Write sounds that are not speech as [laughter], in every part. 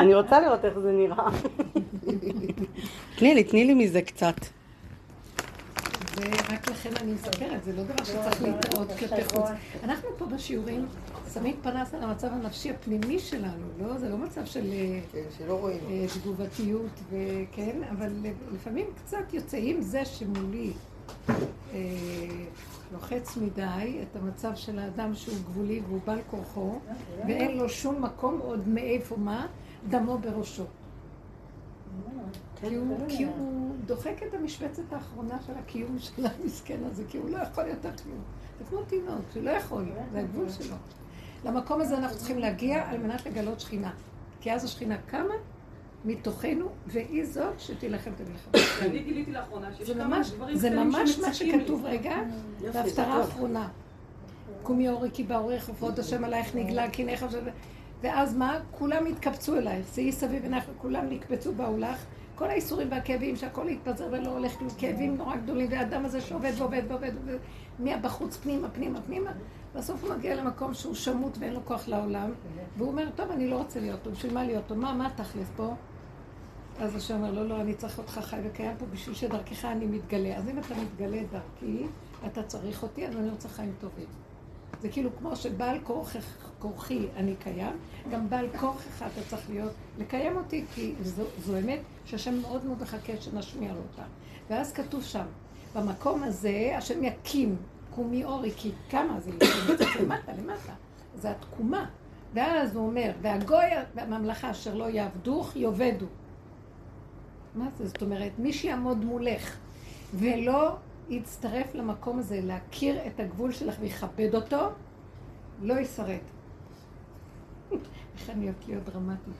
אני רוצה לראות איך זה נראה. תני לי, תני לי מזה קצת. ורק לכן אני מספרת, זה לא דבר שצריך להתראות כלפי חוץ. אנחנו פה בשיעורים שמים פנס על המצב הנפשי הפנימי שלנו, לא? זה לא מצב של כן, אה, תגובתיות וכן, אבל לפעמים קצת יוצא, אם זה שמולי אה, לוחץ מדי את המצב של האדם שהוא גבולי והוא בעל כורחו, ואין לו שום מקום עוד מאיפה מה, דמו בראשו. כי הוא, כי הוא דוחק את המשבצת האחרונה של הקיום של המסכן הזה, כי הוא לא יכול יותר כלום. זה כמו תינוק, שהוא לא יכול, זה הגבול שלו. למקום הזה אנחנו צריכים להגיע על מנת לגלות שכינה. כי אז השכינה קמה מתוכנו, והיא זאת שתילחם את המלחמה. אני גיליתי לאחרונה שיש כמה דברים זה ממש מה שכתוב רגע, בהפטרה האחרונה. קומי אורי כי באורך ופרות השם עלייך נגלה כי נכף ואז מה? כולם התקבצו אלייך, שאי סביב עינייך וכולם נקבצו באולך. כל האיסורים והכאבים שהכל התפזר ולא הולך עם כאבים נורא גדולים והאדם הזה שעובד ועובד ועובד מהבחוץ פנימה פנימה פנימה בסוף הוא מגיע למקום שהוא שמוט ואין לו כוח לעולם. והוא אומר טוב אני לא רוצה להיות פה בשביל מה להיות פה מה מה תכלס פה? אז השם אומר לו לא אני צריך אותך חי וקיים פה בשביל שדרכך אני מתגלה. אז אם אתה מתגלה דרכי אתה צריך אותי אז אני רוצה חיים טובים זה כאילו כמו שבעל כורחי אני קיים, גם בעל כורחך אתה צריך להיות, לקיים אותי, כי זו, זו אמת שהשם מאוד מאוד מחכה שנשמיע לו אותה. ואז כתוב שם, במקום הזה השם יקים, קומי אורי, כי כמה זה למטה, [coughs] למטה, זה התקומה. ואז הוא אומר, והגוי והממלכה אשר לא יעבדוך, יאבדו. מה זה? זאת אומרת, מי שיעמוד מולך ולא יצטרף למקום הזה, להכיר את הגבול שלך ויכבד אותו, לא ישרד. איך אני אוהבת להיות דרמטית.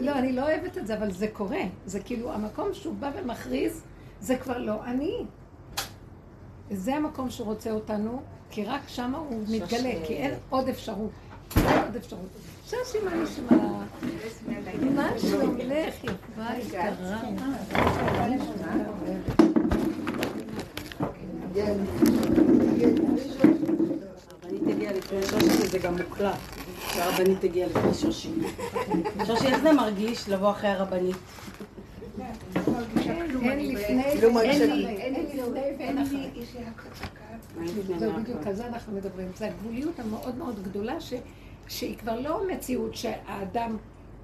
לא, אני לא אוהבת את זה, אבל זה קורה. זה כאילו, המקום שהוא בא ומכריז, זה כבר לא אני. זה המקום שהוא רוצה אותנו, כי רק שם הוא מתגלה, כי אין עוד אפשרות. אין עוד אפשרות. ששי, מה נשמע? מה שלומך, יפה, יקרה? הרבנית הגיעה לפני שושי וזה גם מוקלט. שהרבנית הגיעה לפני שושי. שושי, איך זה מרגיש לבוא אחרי הרבנית? אין לפני, אין לפני ואין אחרי. זהו בדיוק, על זה אנחנו מדברים. זו הגבוליות המאוד מאוד גדולה, שהיא כבר לא מציאות שהאדם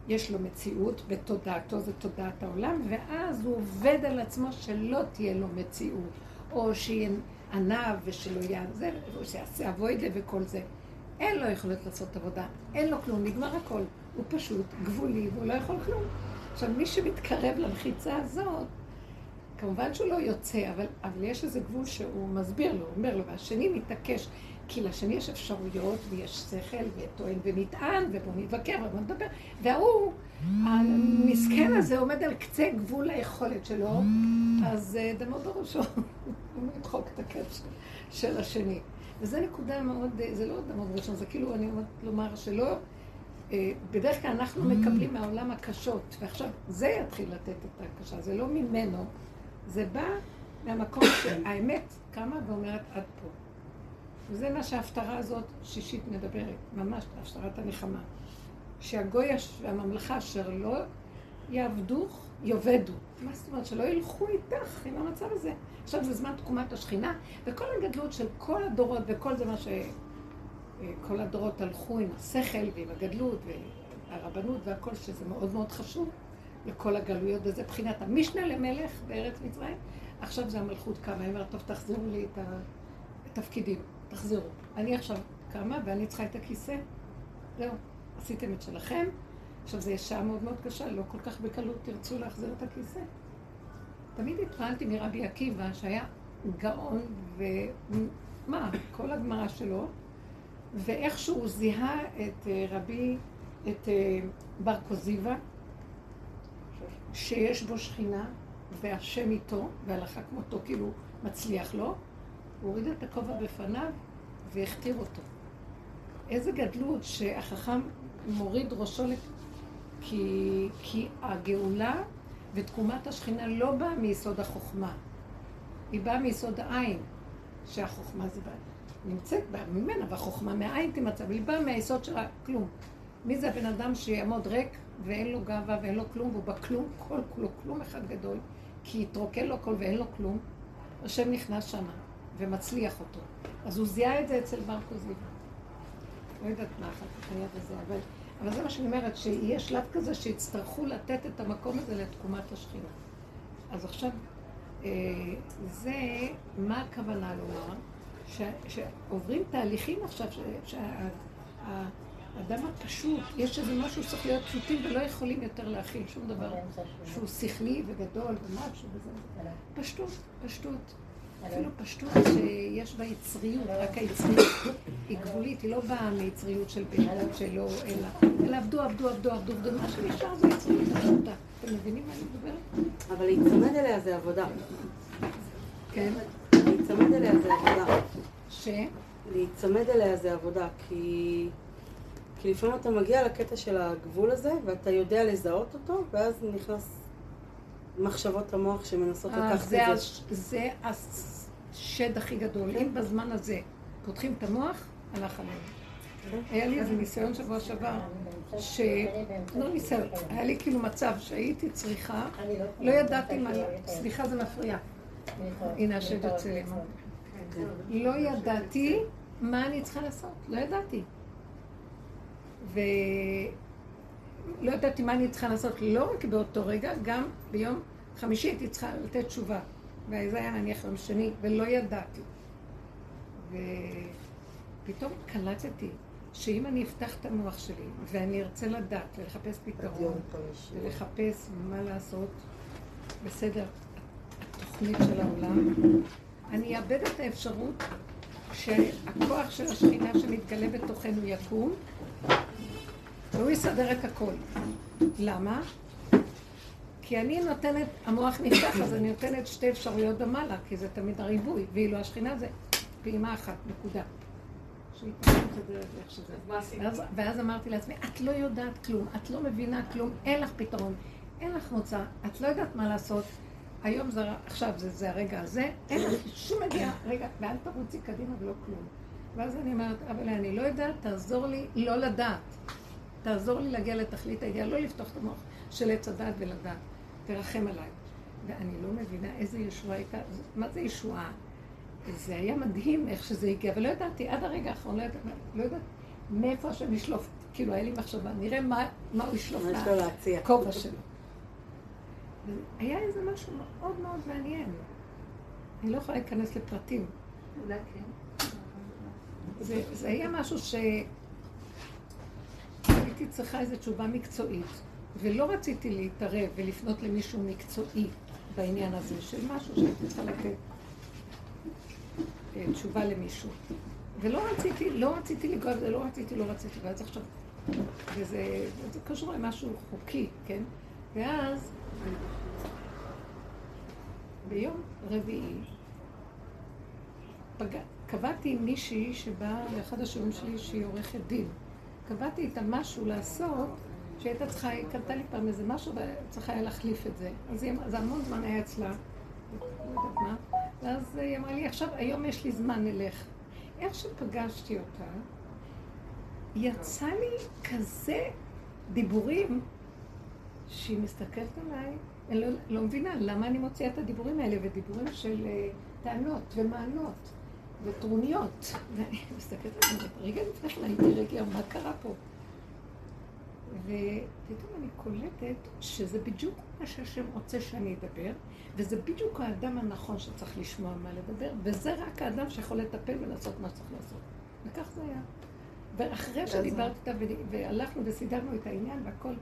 יש לו מציאות בתודעתו, זה תודעת העולם, ואז הוא עובד על עצמו שלא תהיה לו מציאות. או שיהיה ענב ושלא זה, או שיעשה אבוידה וכל זה. אין לו יכולת לעשות עבודה, אין לו כלום, נגמר הכל. הוא פשוט גבולי והוא לא יכול כלום. עכשיו, מי שמתקרב למחיצה הזאת, כמובן שהוא לא יוצא, אבל, אבל יש איזה גבול שהוא מסביר לו, אומר לו, והשני מתעקש, כי לשני יש אפשרויות ויש שכל וטוען ונטען ובוא נתווכח ובוא נדבר, וההוא, המסכן הזה עומד על קצה גבול היכולת שלו, אז אה, דמו בראשו, הוא ימחוק את הקץ של השני. וזו נקודה מאוד, אה, זה לא דמו בראשון, זה כאילו, אני אומרת לומר שלא, אה, בדרך כלל אנחנו מקבלים מהעולם הקשות, ועכשיו זה יתחיל לתת את הקשה, זה לא ממנו, זה בא מהמקום שהאמת קמה ואומרת עד פה. וזה מה שההפטרה הזאת שישית מדברת, ממש, הפטרת הנחמה. שהגוי והממלכה אשר לא יעבדוך, יאבדו. מה זאת אומרת? שלא ילכו איתך עם המצב הזה. עכשיו זה זמן תקומת השכינה, וכל הגדלות של כל הדורות, וכל זה מה ש... כל הדורות הלכו עם השכל ועם הגדלות והרבנות והכל, שזה מאוד מאוד חשוב לכל הגלויות, וזה בחינת המשנה למלך בארץ מצרים. עכשיו זה המלכות קמה, היא אומרת, טוב, תחזירו לי את התפקידים. תחזרו. אני עכשיו קמה ואני צריכה את הכיסא. זהו, עשיתם את שלכם. עכשיו, זו שעה מאוד מאוד קשה, לא כל כך בקלות תרצו להחזיר את הכיסא. תמיד התפעלתי מרבי עקיבא, שהיה גאון, ומה, כל הגמרא שלו, ואיכשהו זיהה את אה, רבי, את אה, בר קוזיבה, שיש בו שכינה, והשם איתו, והלכה כמותו, כאילו מצליח לו, הוא הוריד את הכובע בפניו והכתיר אותו. איזה גדלות שהחכם מוריד ראשו, לק... כי, כי הגאולה ותקומת השכינה לא באה מיסוד החוכמה, היא באה מיסוד העין, שהחוכמה זה בא, נמצאת בה ממנה, והחוכמה מהעין תמצא, והיא באה מהיסוד של הכלום. מי זה הבן אדם שיעמוד ריק ואין לו גאווה ואין לו כלום, והוא בכלום, כל כולו, כלום אחד גדול, כי התרוקן לו הכל ואין לו כלום, השם נכנס שמה ומצליח אותו. אז הוא זיהה את זה אצל מרקו זיווה. לא יודעת מה אחר כך היה בזה, אבל, אבל זה מה שאני אומרת, שיהיה שלב כזה שיצטרכו לתת את המקום הזה לתקומת השכינה. אז עכשיו, אה, זה, מה הכוונה לומר? שעוברים תהליכים עכשיו, שהאדם הפשוט, יש איזה משהו שצריך להיות פשוטים ולא יכולים יותר להכיל שום דבר שהוא שכלי וגדול ומשהו וזה. פשטות, פשטות. אפילו פשטות שיש בה יצריות, רק היצריות היא גבולית, היא לא באה מיצריות של אדם שלא, אלא, אלא עבדו, עבדו, עבדו, עבדו, ומה שנשאר זה יצריות הפשוטה. אתם מבינים מה אני מדברת? אבל להיצמד אליה זה עבודה. כן. להיצמד אליה זה עבודה. ש? להיצמד אליה זה עבודה, כי... כי לפעמים אתה מגיע לקטע של הגבול הזה, ואתה יודע לזהות אותו, ואז נכנס מחשבות המוח שמנסות אה, לקחת את זה. זה השד הכי גדול. אם בזמן הזה פותחים את המוח, הלך עליהם. היה לי איזה ניסיון שבוע שעבר, ש... לא ניסיון, היה לי כאילו מצב שהייתי צריכה, לא ידעתי מה... סליחה, זה מפריע. הנה השד יוצא לי. לא ידעתי מה אני צריכה לעשות, לא ידעתי. ולא ידעתי מה אני צריכה לעשות, לא רק באותו רגע, גם ביום חמישי הייתי צריכה לתת תשובה. וזה היה נניח יום שני, ולא ידעתי. ופתאום קלטתי שאם אני אפתח את המוח שלי ואני ארצה לדעת ולחפש פתרון ולחפש מה לעשות בסדר התוכנית של העולם, אני אאבד את האפשרות שהכוח של השכינה שמתגלה בתוכנו יקום והוא יסדר את הכל. למה? כי אני נותנת, המוח נפתח, אז אני נותנת שתי אפשרויות במעלה, כי זה תמיד הריבוי, ואילו השכינה זה פעימה אחת, נקודה. ואז, אמרתי לעצמי, את לא יודעת כלום, את לא מבינה כלום, אין לך פתרון, אין לך מוצא, את לא יודעת מה לעשות. היום זה, עכשיו זה הרגע הזה, אין לך שום מגיעה, רגע, ואל תרוצי קדימה ולא כלום. ואז אני אומרת, אבל אני לא יודעת, תעזור לי לא לדעת. תעזור לי להגיע לתכלית הידיעה, לא לפתוח את המוח של עץ הדעת ולדעת. תרחם עליי. ואני לא מבינה איזה ישועה הייתה, מה זה ישועה? זה היה מדהים איך שזה הגיע, ולא ידעתי, עד הרגע האחרון לא ידעתי, לא יודעת מאיפה השם ישלוף, כאילו היה לי מחשבה, נראה מה, מה הוא ישלוף מהכובע שלו. היה איזה משהו מאוד מאוד מעניין. אני לא יכולה להיכנס לפרטים. אולי כן. זה, זה היה משהו ש... הייתי צריכה איזו תשובה מקצועית. ולא רציתי להתערב ולפנות למישהו מקצועי בעניין הזה של משהו שהייתי צריכה לתת אה, תשובה למישהו. ולא רציתי, לא רציתי לגרום, זה, לא רציתי, לא רציתי, ואז עכשיו, וזה זה קשור למשהו חוקי, כן? ואז, ביום רביעי, פג... קבעתי עם מישהי שבאה לאחד השיעורים שלי שהיא עורכת דין. קבעתי איתה משהו לעשות שהייתה צריכה, היא קנתה לי פעם איזה משהו וצריכה היה להחליף את זה. אז זה המון זמן היה אצלה, לא יודעת מה, ואז היא אמרה לי, עכשיו, היום יש לי זמן, נלך. איך שפגשתי אותה, יצא לי כזה דיבורים, שהיא מסתכלת עליי, אני לא, לא מבינה למה אני מוציאה את הדיבורים האלה, ודיבורים של uh, טענות ומענות וטרוניות. ואני מסתכלת על זה, רגע לפני כן הייתי רגע, מה קרה פה? ופתאום אני קולטת שזה בדיוק מה שהשם רוצה שאני אדבר, וזה בדיוק האדם הנכון שצריך לשמוע מה לדבר, וזה רק האדם שיכול לטפל ולעשות מה שצריך לעשות. וכך זה היה. ואחרי שדיברתי איתה והלכנו וסידרנו את העניין והכל,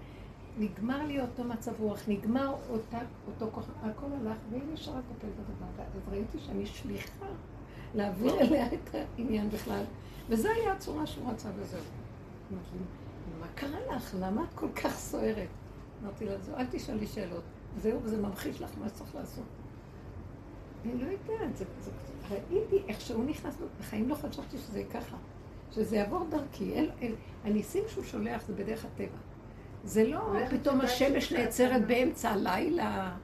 נגמר לי אותו מצב רוח, נגמר אותה, אותו כוח, הכל הלך, והיא נשארה לטפל בדבר. אז ראיתי שאני שליחה להעביר אליה את העניין בכלל. וזו הייתה הצורה שהוא רצה וזהו. מה קרה לך? למה את כל כך סוערת? אמרתי לה, אל תשאלי שאלות. זהו, וזה ממחיש לך מה שצריך לעשות. אני לא יודעת, זה, זה, ראיתי איך שהוא נכנס, בחיים לא חשבתי שזה יהיה ככה. שזה יעבור דרכי. אל, אל, הניסים שהוא שולח זה בדרך הטבע. זה לא פתאום השמש נעצרת באמצע הלילה,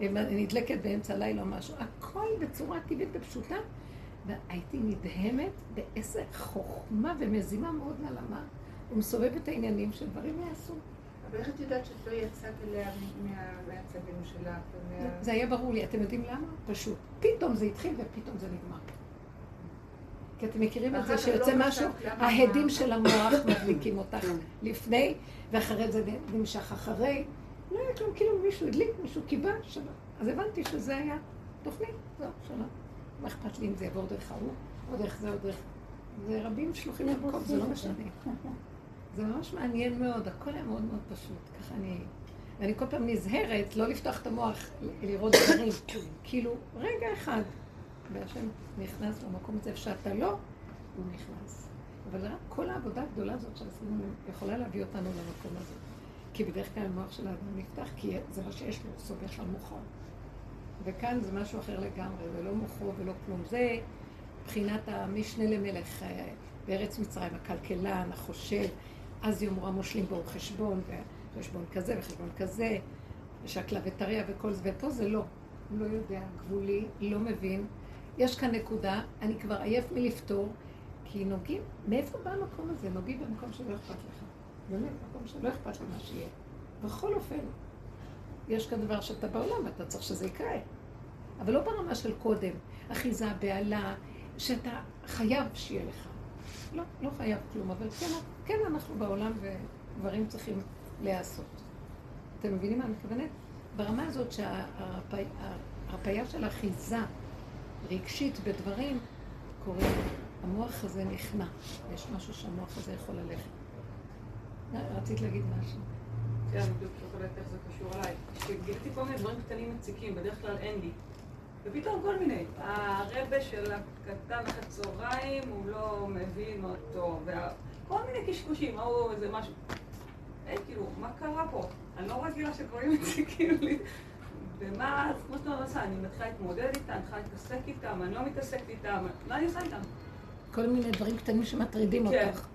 נדלקת באמצע הלילה או משהו. הכל בצורה טבעית ופשוטה. והייתי נדהמת באיזה חוכמה ומזימה מאוד נעלמה הוא מסובב את העניינים שדברים יעשו. אבל איך את יודעת שאת לא יצאת אליה מהעצבים שלך? זה היה ברור לי. אתם יודעים למה? פשוט. פתאום זה התחיל ופתאום זה נגמר. כי אתם מכירים את זה שיוצא לא משהו, ההדים של המוח [coughs] מדליקים אותך כן. לפני, ואחרי זה נמשך אחרי. לא היה כלום, כאילו מישהו הדליק, מישהו קיבל, שלא. אז הבנתי שזה היה תוכנית, זהו, שלא. מה אכפת לי אם זה יעבור דרך ההוא, או דרך זה או דרך... זה רבים שלוחים למקום, זה לא משנה. זה ממש מעניין מאוד, הכל היה מאוד מאוד פשוט, ככה אני... ואני כל פעם נזהרת לא לפתוח את המוח, לראות דברים, כאילו, רגע אחד, והשם נכנס למקום הזה, שאתה לא, הוא נכנס. אבל רק כל העבודה הגדולה הזאת שעשינו יכולה להביא אותנו למקום הזה. כי בדרך כלל המוח של האדם נפתח, כי זה מה שיש לו, סובך על מוחו. וכאן זה משהו אחר לגמרי, זה לא מוחו ולא כלום. זה מבחינת המשנה למלך אה, בארץ מצרים, הכלכלן, החושב, אז יאמרו המושלים בו חשבון, וחשבון כזה וחשבון כזה, ושקלה וטריה וכל זה, ופה זה לא. לא יודע, גבולי, לא מבין. יש כאן נקודה, אני כבר עייף מלפתור, כי נוגעים, מאיפה בא המקום הזה? נוגעים במקום שלא אכפת לך. באמת, מקום שלא אכפת למה שיהיה. בכל אופן, יש כאן דבר שאתה בעולם ואתה צריך שזה יקרה. אבל לא ברמה של קודם, אחיזה, בהלה, שאתה חייב שיהיה לך. לא, לא חייב כלום, אבל כן, כן אנחנו בעולם ודברים צריכים להיעשות. אתם מבינים מה אני מתכוונת? ברמה הזאת שההרפאיה של אחיזה רגשית בדברים קורה, המוח הזה נכנע. יש משהו שהמוח הזה יכול ללכת. רצית להגיד משהו. כן, בדיוק, איך זה קשור אליי. כשגיליתי כל מיני דברים קטנים מציקים, בדרך כלל אין לי. ופתאום כל מיני. הרבה של הקטן אחרי צהריים, הוא לא מבין אותו, וכל מיני קשקושים, או איזה משהו. היי, כאילו, מה קרה פה? אני לא רגילה שדברים מציקים [laughs] לי. ומה, כמו שאתה עושה, אני מתחילה להתמודד איתם, אני מתחילה להתעסק איתם, אני לא מתעסקת איתם, מה אני עושה איתם? כל מיני דברים קטנים שמטרידים כן. אותך. כן,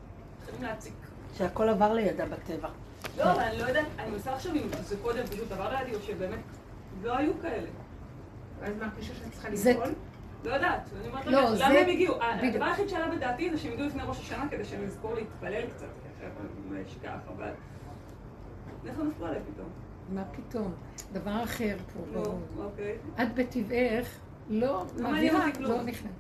מתחילים להציק. שהכל עבר לידה בטבע. לא, אבל אני לא יודעת, אני מנסה עכשיו אם זה קודם פשוט עבר לידי, או שבאמת לא היו כאלה. ואז מרגישה שאת צריכה לפעול? לא יודעת. אני אומרת, לא, למה הם הגיעו? הדבר היחיד שעלה בדעתי זה שהם הגיעו לפני ראש השנה כדי שאני אזכור להתפלל קצת, כי עכשיו אני אשכח, אבל... איך הם נפלו עליי פתאום? מה פתאום? דבר אחר פה. לא, אוקיי. את בטבעך לא מעבירה, לא נכנס.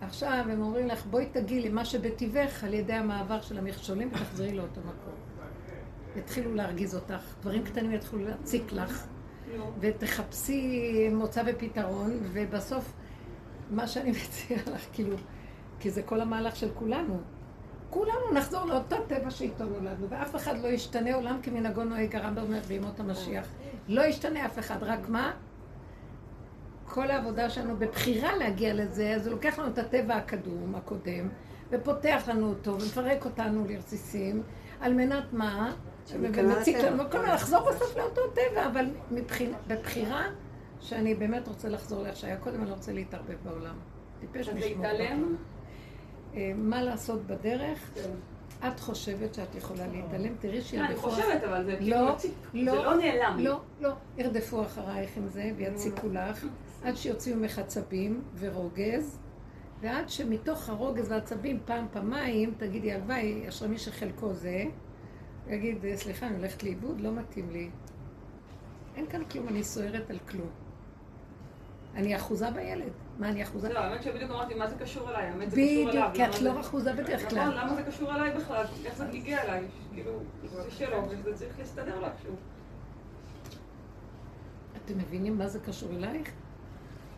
עכשיו הם אומרים לך, בואי תגיעי למה שבטבעך על ידי המעבר של המכשולים ותחזרי לאותו מקום. יתחילו להרגיז אותך, דברים קטנים יתחילו להציק לך, ותחפשי מוצא ופתרון, ובסוף, מה שאני [laughs] מציעה לך, כאילו, כי זה כל המהלך של כולנו. כולנו נחזור לאותו טבע שאיתו נולדנו, ואף אחד לא ישתנה עולם כמנהגו נוהג הרמב"ם אומר בימות המשיח. לא ישתנה אף אחד, רק מה? כל העבודה שלנו בבחירה להגיע לזה, אז הוא לוקח לנו את הטבע הקדום, הקודם, ופותח לנו אותו, ומפרק אותנו לרסיסים, על מנת מה? ומציק לנו, כל מיני, לחזור בסוף לאותו טבע, אבל בבחירה שאני באמת רוצה לחזור לאיך שהיה קודם, אני לא רוצה להתערבב בעולם. טיפש להתעלם? אה, מה לעשות בדרך? כן. את חושבת שאת יכולה להתעלם, תראי שירדפו אחרייך. אני חושבת, אבל זה כאילו לא, מציק, לא, זה לא נעלם. לא, לא, ירדפו אחרייך עם זה ויציקו לך, עד שיוציאו ממך עצבים ורוגז, ועד שמתוך הרוגז והעצבים פעם, פעמיים, תגידי, הלוואי, אשר מי שחלקו זה, יגיד, סליחה, אני הולכת לאיבוד, לא מתאים לי. אין כאן כלום, אני סוערת על כלום. אני אחוזה בילד. מה, אני אחוזה? לא, האמת שבדיוק אמרתי, מה זה קשור אליי? האמת זה קשור אליו. בדיוק, כי את לא אחוזה בדרך נכון, כלל. למה זה קשור אליי בכלל? איך זה הגיע אליי? כאילו, זה שלו, וזה צריך להסתדר לך שוב. אתם מבינים מה זה קשור אלייך?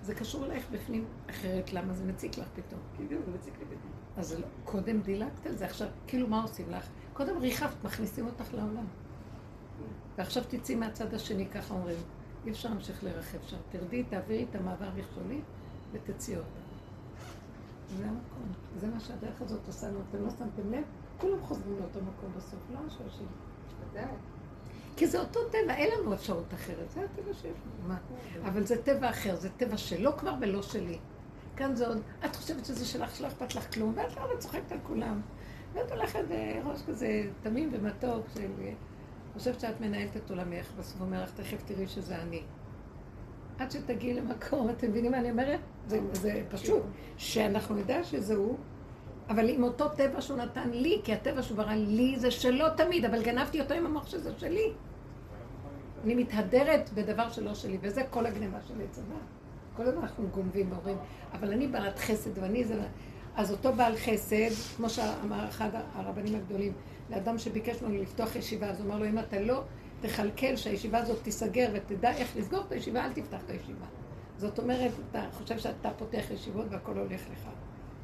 זה קשור אלייך בפנים, אחרת למה זה מציק לך פתאום? בדיוק, זה מציק לי פתאום. אז לא, קודם דילגת על זה, עכשיו, כאילו מה עושים לך? קודם ריחפת, מכניסים אותך לעולם. ועכשיו תצאי מהצד השני, ככה אומרים. אי אפשר להמשיך לרחב שם. תרדי, תעבירי את המעבר מכשולי ותציעי אותה. זה המקום. זה מה שהדרך הזאת עושה לנו. אתם לא שמתם לב? כולם חוזרים לאותו מקום בסוף, לא השאלה שלי. כי זה אותו טבע, אין לנו אפשרות אחרת. זה הטבע שיש לנו. מה? אבל זה טבע אחר, זה טבע שלו כבר ולא שלי. כאן זה עוד, את חושבת שזה שלך, שלא אכפת לך כלום, ואת לא צוחקת על כולם. ואת הולכת בראש כזה תמים ומתוק של... חושבת שאת מנהלת את עולמך, בסוף אומר לך, תכף תראי שזה אני. עד שתגיעי למקום, אתם מבינים מה אני אומרת? זה, זה פשוט. שאנחנו נדע שזה הוא, אבל עם אותו טבע שהוא נתן לי, כי הטבע שהוא ברא לי זה שלו תמיד, אבל גנבתי אותו עם המוח שזה שלי. אני מתהדרת בדבר שלא שלי, וזה כל הגניבה של עץ. כל הזמן אנחנו גונבים ואומרים, אבל אני בעלת חסד ואני זה... אז אותו בעל חסד, כמו שאמר אחד הרבנים הגדולים, לאדם שביקש ממנו לפתוח ישיבה, אז הוא אמר לו, אם אתה לא תכלכל שהישיבה הזאת תיסגר ותדע איך לסגור את הישיבה, אל תפתח את הישיבה. זאת אומרת, אתה חושב שאתה פותח ישיבות והכל הולך לך.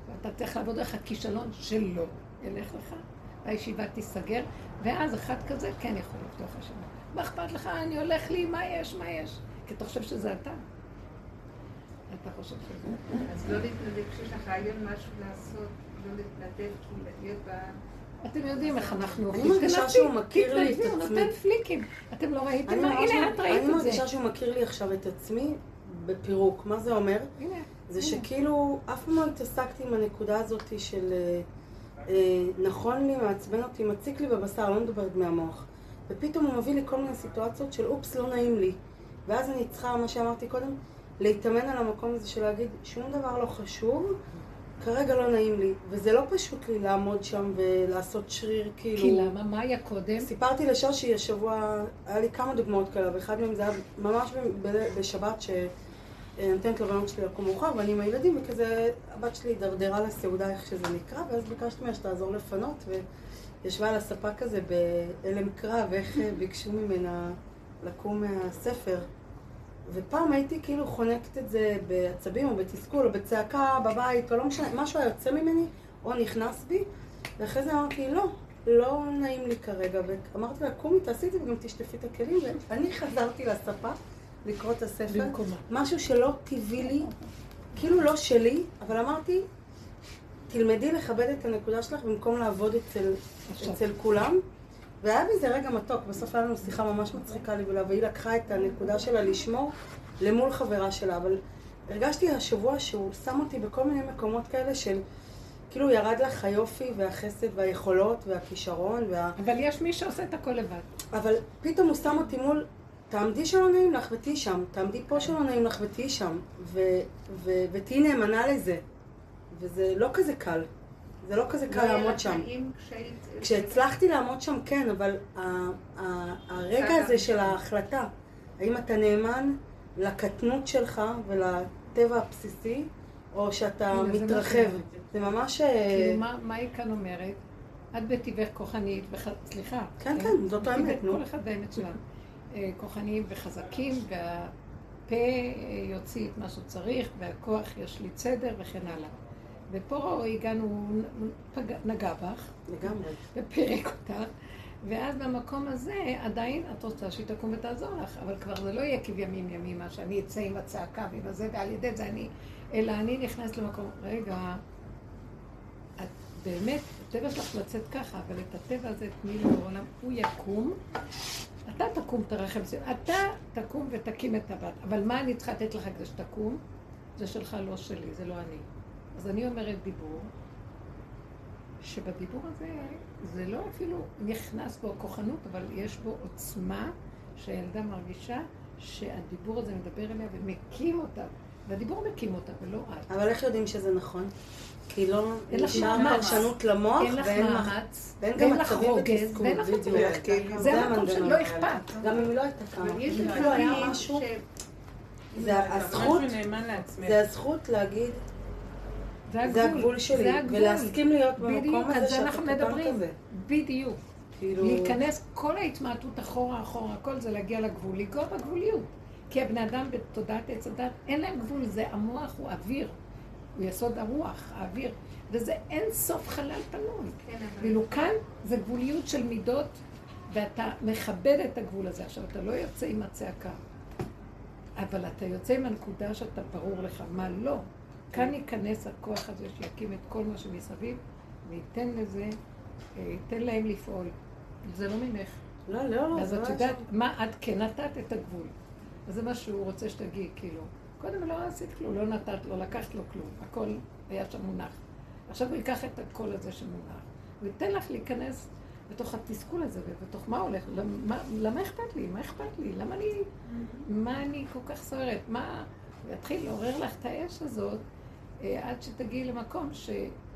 ואתה צריך לעבוד איך הכישלון שלו ילך לך, והישיבה תיסגר, ואז אחד כזה כן יכול לפתוח ישיבה. מה אכפת לך? אני הולך לי, מה יש, מה יש? כי אתה חושב שזה אתה. אתה חושב שזה... אז לא להתנדב כשיש לך רעיון משהו לעשות, לא להתנדב, להיות ב... אתם יודעים איך אנחנו עובדים. אני מרגישה שהוא מכיר לי את עצמי. הוא נותן פליקים. אתם לא ראיתם? הנה, את ראית את זה. אני מרגישה שהוא מכיר לי עכשיו את עצמי בפירוק. מה זה אומר? זה שכאילו, אף פעם לא התעסקתי עם הנקודה הזאת של אה, אה, נכון לי, מעצבן אותי, מציק לי בבשר, לא מדברת מהמוח. ופתאום הוא מביא לי כל מיני סיטואציות של אופס, לא נעים לי. ואז אני צריכה, מה שאמרתי קודם, להתאמן על המקום הזה של להגיד, שום דבר לא חשוב, כרגע לא נעים לי. וזה לא פשוט לי לעמוד שם ולעשות שריר, כאילו... כי למה? מה היה קודם? סיפרתי לשושי השבוע, היה לי כמה דוגמאות כאלה, ואחד מהם זה היה ממש בשבת, שנותנת לבנות שלי לקום מאוחר, ואני עם הילדים, וכזה, הבת שלי הידרדרה לסעודה, איך שזה נקרא, ואז ביקשתי ממנה שתעזור לפנות, וישבה על הספה כזה בהלם קרב, איך ביקשו ממנה לקום מהספר. ופעם הייתי כאילו חונקת את זה בעצבים או בתסכול או בצעקה בבית, או לא משנה, משהו היה יוצא ממני או נכנס בי, ואחרי זה אמרתי, לא, לא נעים לי כרגע, ואמרתי לה, קומי, תעשי את זה וגם תשטפי את הכלים, ואני חזרתי לספה לקרוא את הספר, במקומה. משהו שלא טבעי לי, כאילו לא שלי, אבל אמרתי, תלמדי לכבד את הנקודה שלך במקום לעבוד אצל, אצל כולם. והיה בזה רגע מתוק, בסוף היה לנו שיחה ממש מצחיקה לי, והיא לקחה את הנקודה שלה לשמור למול חברה שלה, אבל הרגשתי השבוע שהוא שם אותי בכל מיני מקומות כאלה של כאילו ירד לך היופי והחסד והיכולות והכישרון וה... אבל יש מי שעושה את הכל לבד. אבל פתאום הוא שם אותי מול, תעמדי שלא נעים לך ותהיי שם, תעמדי פה שלא נעים לך ותהיי שם, ותהיי נאמנה לזה. וזה לא כזה קל. זה לא כזה קל לעמוד שם. כשהצלחתי לעמוד שם, כן, אבל הרגע הזה של ההחלטה, האם אתה נאמן לקטנות שלך ולטבע הבסיסי, או שאתה מתרחב. זה ממש... אה, כאילו, מה היא כאן אומרת? את בטבעך כוחנית, סליחה. כן, כן, זאת האמת, נו. כל אחד והאמת שלנו. אה, כוחניים וחזקים, והפה אה, יוציא את מה שצריך, והכוח ישליט סדר וכן הלאה. ופה הגענו, פג... נגע בך. לגמרי. ופירק אותך. ואז במקום הזה, עדיין את רוצה שהיא תקום ותעזור לך, אבל כבר זה לא יהיה כבימים ימימה, שאני אצא עם הצעקה ועם הזה, ועל ידי זה אני, אלא אני נכנס למקום, רגע, את באמת, הטבע שלך לצאת ככה, אבל את הטבע הזה תני לו לעולם, הוא יקום, אתה תקום, תרחם, אתה תקום ותקים את הבת, אבל מה אני צריכה לתת לך כדי שתקום? זה שלך, לא שלי, זה לא אני. אז אני אומרת דיבור, שבדיבור הזה זה לא אפילו נכנס בו כוחנות, אבל יש בו עוצמה שהילדה מרגישה שהדיבור הזה מדבר אליה ומקים אותה. והדיבור מקים אותה, ולא את. אבל איך יודעים שזה נכון? כי לא נשאר פרשנות למוח, ואין מאמץ, ואין לך רוגז, ואין לך עצמאות. זה המקום שלא אכפת. גם אם לא הייתה קמה. כאילו היה משהו... זה הזכות, זה להגיד, זה הגבול שלי, ולהסכים להיות במקום הזה שאתה קטן כזה. בדיוק. כאילו... להיכנס, כל ההתמעטות אחורה, אחורה, הכל זה להגיע לגבול, לגוע בגבוליות. כי הבני אדם בתודעת עץ הדת, אין להם גבול, זה המוח הוא אוויר. הוא יסוד הרוח, האוויר. וזה אין סוף חלל פנוי. כן, ואילו כאן זה גבוליות של מידות, ואתה מכבד את הגבול הזה. עכשיו, אתה לא יוצא עם הצעקה, אבל אתה יוצא עם הנקודה שאתה ברור לך מה לא. כאן ייכנס הכוח הזה שיקים את כל מה שמסביב, וייתן לזה, אה, ייתן להם לפעול. זה לא ממך. לא, לא, לא. אז את לא יודעת מה, את כן נתת את הגבול. אז זה מה שהוא רוצה שתגיד, כאילו. קודם לא עשית כלום, לא נתת, לא לקחת לו כלום, הכל היה שם מונח. עכשיו הוא ייקח את הקול הזה שמונח, הוא ייתן לך להיכנס בתוך התסכול הזה, ובתוך מה הולך, למה, למה אכפת לי? מה אכפת לי? למה אני, מה אני כל כך סוערת? מה, הוא יתחיל לעורר לך את האש הזאת, עד שתגיעי למקום ש...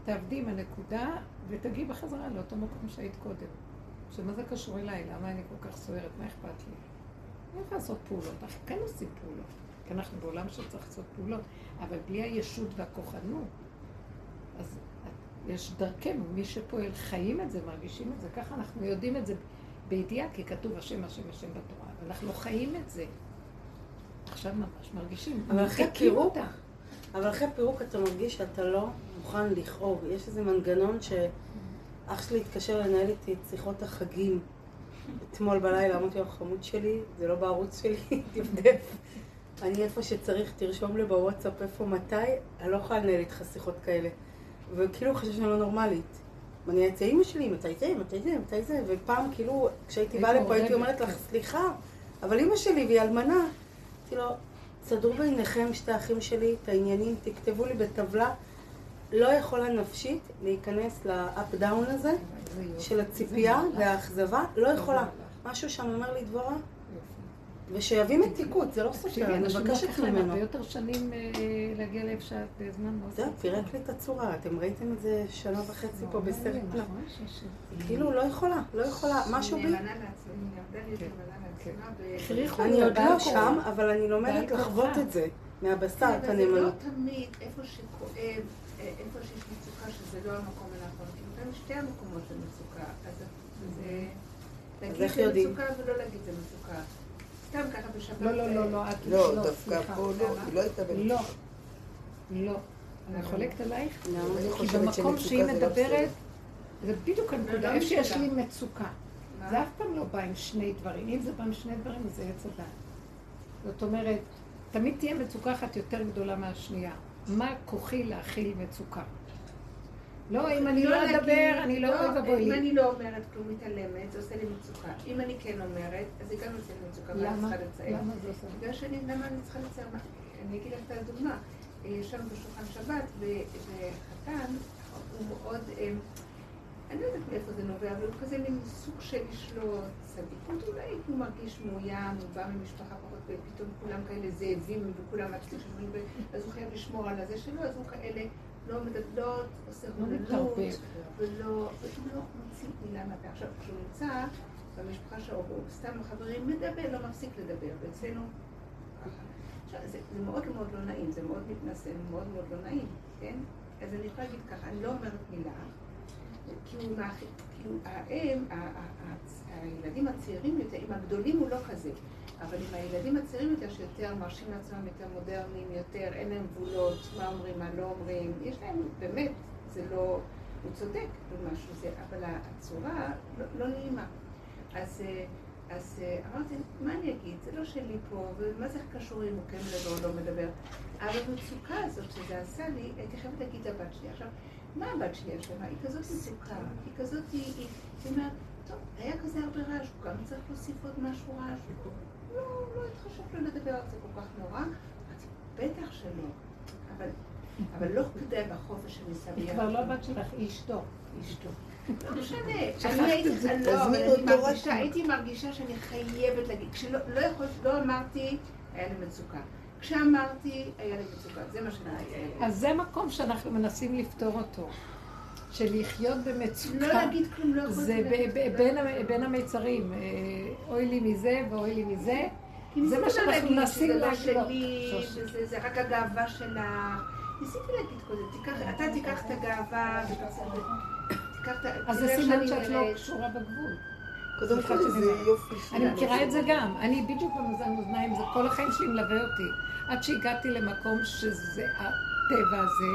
תעבדי עם הנקודה ותגיעי בחזרה לאותו מקום שהיית קודם. שמה זה קשור אליי? למה אני כל כך סוערת? מה אכפת לי? אני יכולה לעשות פעולות. אנחנו כן עושים פעולות. כי אנחנו בעולם שצריך לעשות פעולות. אבל בלי הישות והכוחנות, אז יש דרכנו, מי שפועל חיים את זה, מרגישים את זה. ככה אנחנו יודעים את זה בידיעה, כי כתוב השם, השם, השם בתורה. ואנחנו חיים את זה. עכשיו ממש מרגישים. אבל אחרי פירוק, אבל אחרי פירוק אתה מרגיש שאתה לא מוכן לכאוב. יש איזה מנגנון שאח שלי התקשר לנהל איתי את שיחות החגים. אתמול בלילה אמרתי לו, חמוד שלי, זה לא בערוץ שלי, [laughs] תבדף. אני איפה שצריך, תרשום לי בוואטסאפ איפה מתי, אני לא יכולה לנהל איתך שיחות כאלה. וכאילו חושב שאני לא נורמלית. ואני אצא אימא שלי, מתי זה, מתי זה, מתי זה, ופעם כאילו, כשהייתי באה לפה הייתי אומרת לך, סליחה, אבל אימא שלי והיא אלמנה. אמרתי לו, תסדרו ביניכם שתי אחים שלי את העניינים, תכתבו לי בטבלה. לא יכולה נפשית להיכנס ל up down הזה של הציפייה והאכזבה, לא יכולה. משהו שם אומר לי דבורה, ושיביא מתיקות, זה לא סופר, אני מבקשת ממנו. הרבה יותר שנים אה, להגיע לאיפה שאת בזמן מאוד זהו, פירק לי את הצורה, אתם ראיתם את זה שנה וחצי פה בסרט פלא. כאילו, לא יכולה, לא יכולה, משהו בי. אני עוד לא שם, אבל אני לומדת לחוות את זה, מהבשר, את הנאמנות. זה לא תמיד איפה שכואב, אה, איפה שיש מצוקה, שזה לא המקום הנכון. כאילו, שתי המקומות זה מצוקה. אז זה... להגיד זה מצוקה ולא להגיד זה מצוקה. סתם ככה בשבת. לא, לא, לא, לא, את לא, דווקא פה לא, היא לא הייתה במצוקה. לא, לא. אני חולקת עלייך, כי במקום שהיא מדברת, זה בדיוק הנקודה, איפה שיש לי מצוקה. זה אף פעם לא בא עם שני דברים. אם זה בא עם שני דברים, זה עץ הדת. זאת אומרת, תמיד תהיה מצוקה אחת יותר גדולה מהשנייה. מה כוחי להכיל מצוקה? לא, אם אני לא אדבר, אני לא אוי ואבוי לי. אם אני לא אומרת כלום מתעלמת, זה עושה לי מצוקה. אם אני כן אומרת, אז זה גם עושה לי מצוקה, ואני צריכה לצייר. למה זה עושה? בגלל שאני, למה אני צריכה לצייר? אני אגיד לך את הדוגמה. ישבנו בשולחן שבת, וחתן, הוא מאוד... אני לא יודעת מאיפה זה נובע, אבל הוא כזה מין סוג של לשלוט, צדיקות אולי, הוא מרגיש מאוים, הוא בא ממשפחה פחות, ופתאום כולם כאלה זאבים, וכולם אצלי שומעים, אז הוא חייב לשמור על הזה שלו, אז הוא כאלה לא מדברות, עושה הוננות, ולא, והוא לא מוציא מילה מהפה. עכשיו, כשהוא נמצא במשפחה שלו, הוא סתם חברים מדבר, לא מפסיק לדבר, ואצלנו עכשיו, זה, זה מאוד מאוד לא נעים, זה מאוד מתנשא, מאוד מאוד לא נעים, כן? אז אני יכולה להגיד ככה, אני לא אומרת מילה, כי הוא האם, הילדים הצעירים יותר, עם הגדולים הוא לא כזה, אבל עם הילדים הצעירים יותר, שיותר מרשים לעצמם יותר מודרניים, יותר, אין להם גבולות, מה אומרים, מה לא אומרים, יש להם, באמת, זה לא, הוא צודק במשהו זה, אבל הצורה לא, לא נעימה. אז, אז אמרתי, מה אני אגיד? זה לא שלי פה, ומה זה קשור אם הוא כן מדבר או לא מדבר? אבל המצוקה הזאת שזה עשה לי, הייתי חייבת להגיד לבת שלי. עכשיו, מה הבת שלי אשמה? היא כזאת מצוקה, היא כזאת, היא אומרת, טוב, היה כזה הרבה רעש, הוא גם צריך להוסיף עוד משהו רעש. לא, לא התחשב לו לדבר על זה כל כך נורא. בטח שלא. אבל, אבל לא כדאי בחופש שאני שמה היא כבר לא בת שלך, היא אשתו. אשתו. לא משנה. אני הייתי, הייתי מרגישה שאני חייבת להגיד. כשלא לא יכולתי, לא אמרתי, היה לי מצוקה. כשאמרתי, היה לי מצוקה. זה מה שאני אז זה מקום שאנחנו מנסים לפתור אותו. של לחיות במצוקה. לא להגיד כלום, לא יכולתי להגיד. זה בין המיצרים. אה, אוי לי מזה ואוי לי מזה. זה מה שאנחנו מנסים להשלות. זה רק הגאווה שלך. ניסיתי להגיד כזה, אתה תיקח את הגאווה אז זה סימן שאת לא קשורה בגבול. קודם כל זה יופי אני מכירה את זה גם. אני בדיוק במאזן אוזניים, זה כל החיים שלי מלווה אותי. עד שהגעתי למקום שזה הטבע הזה,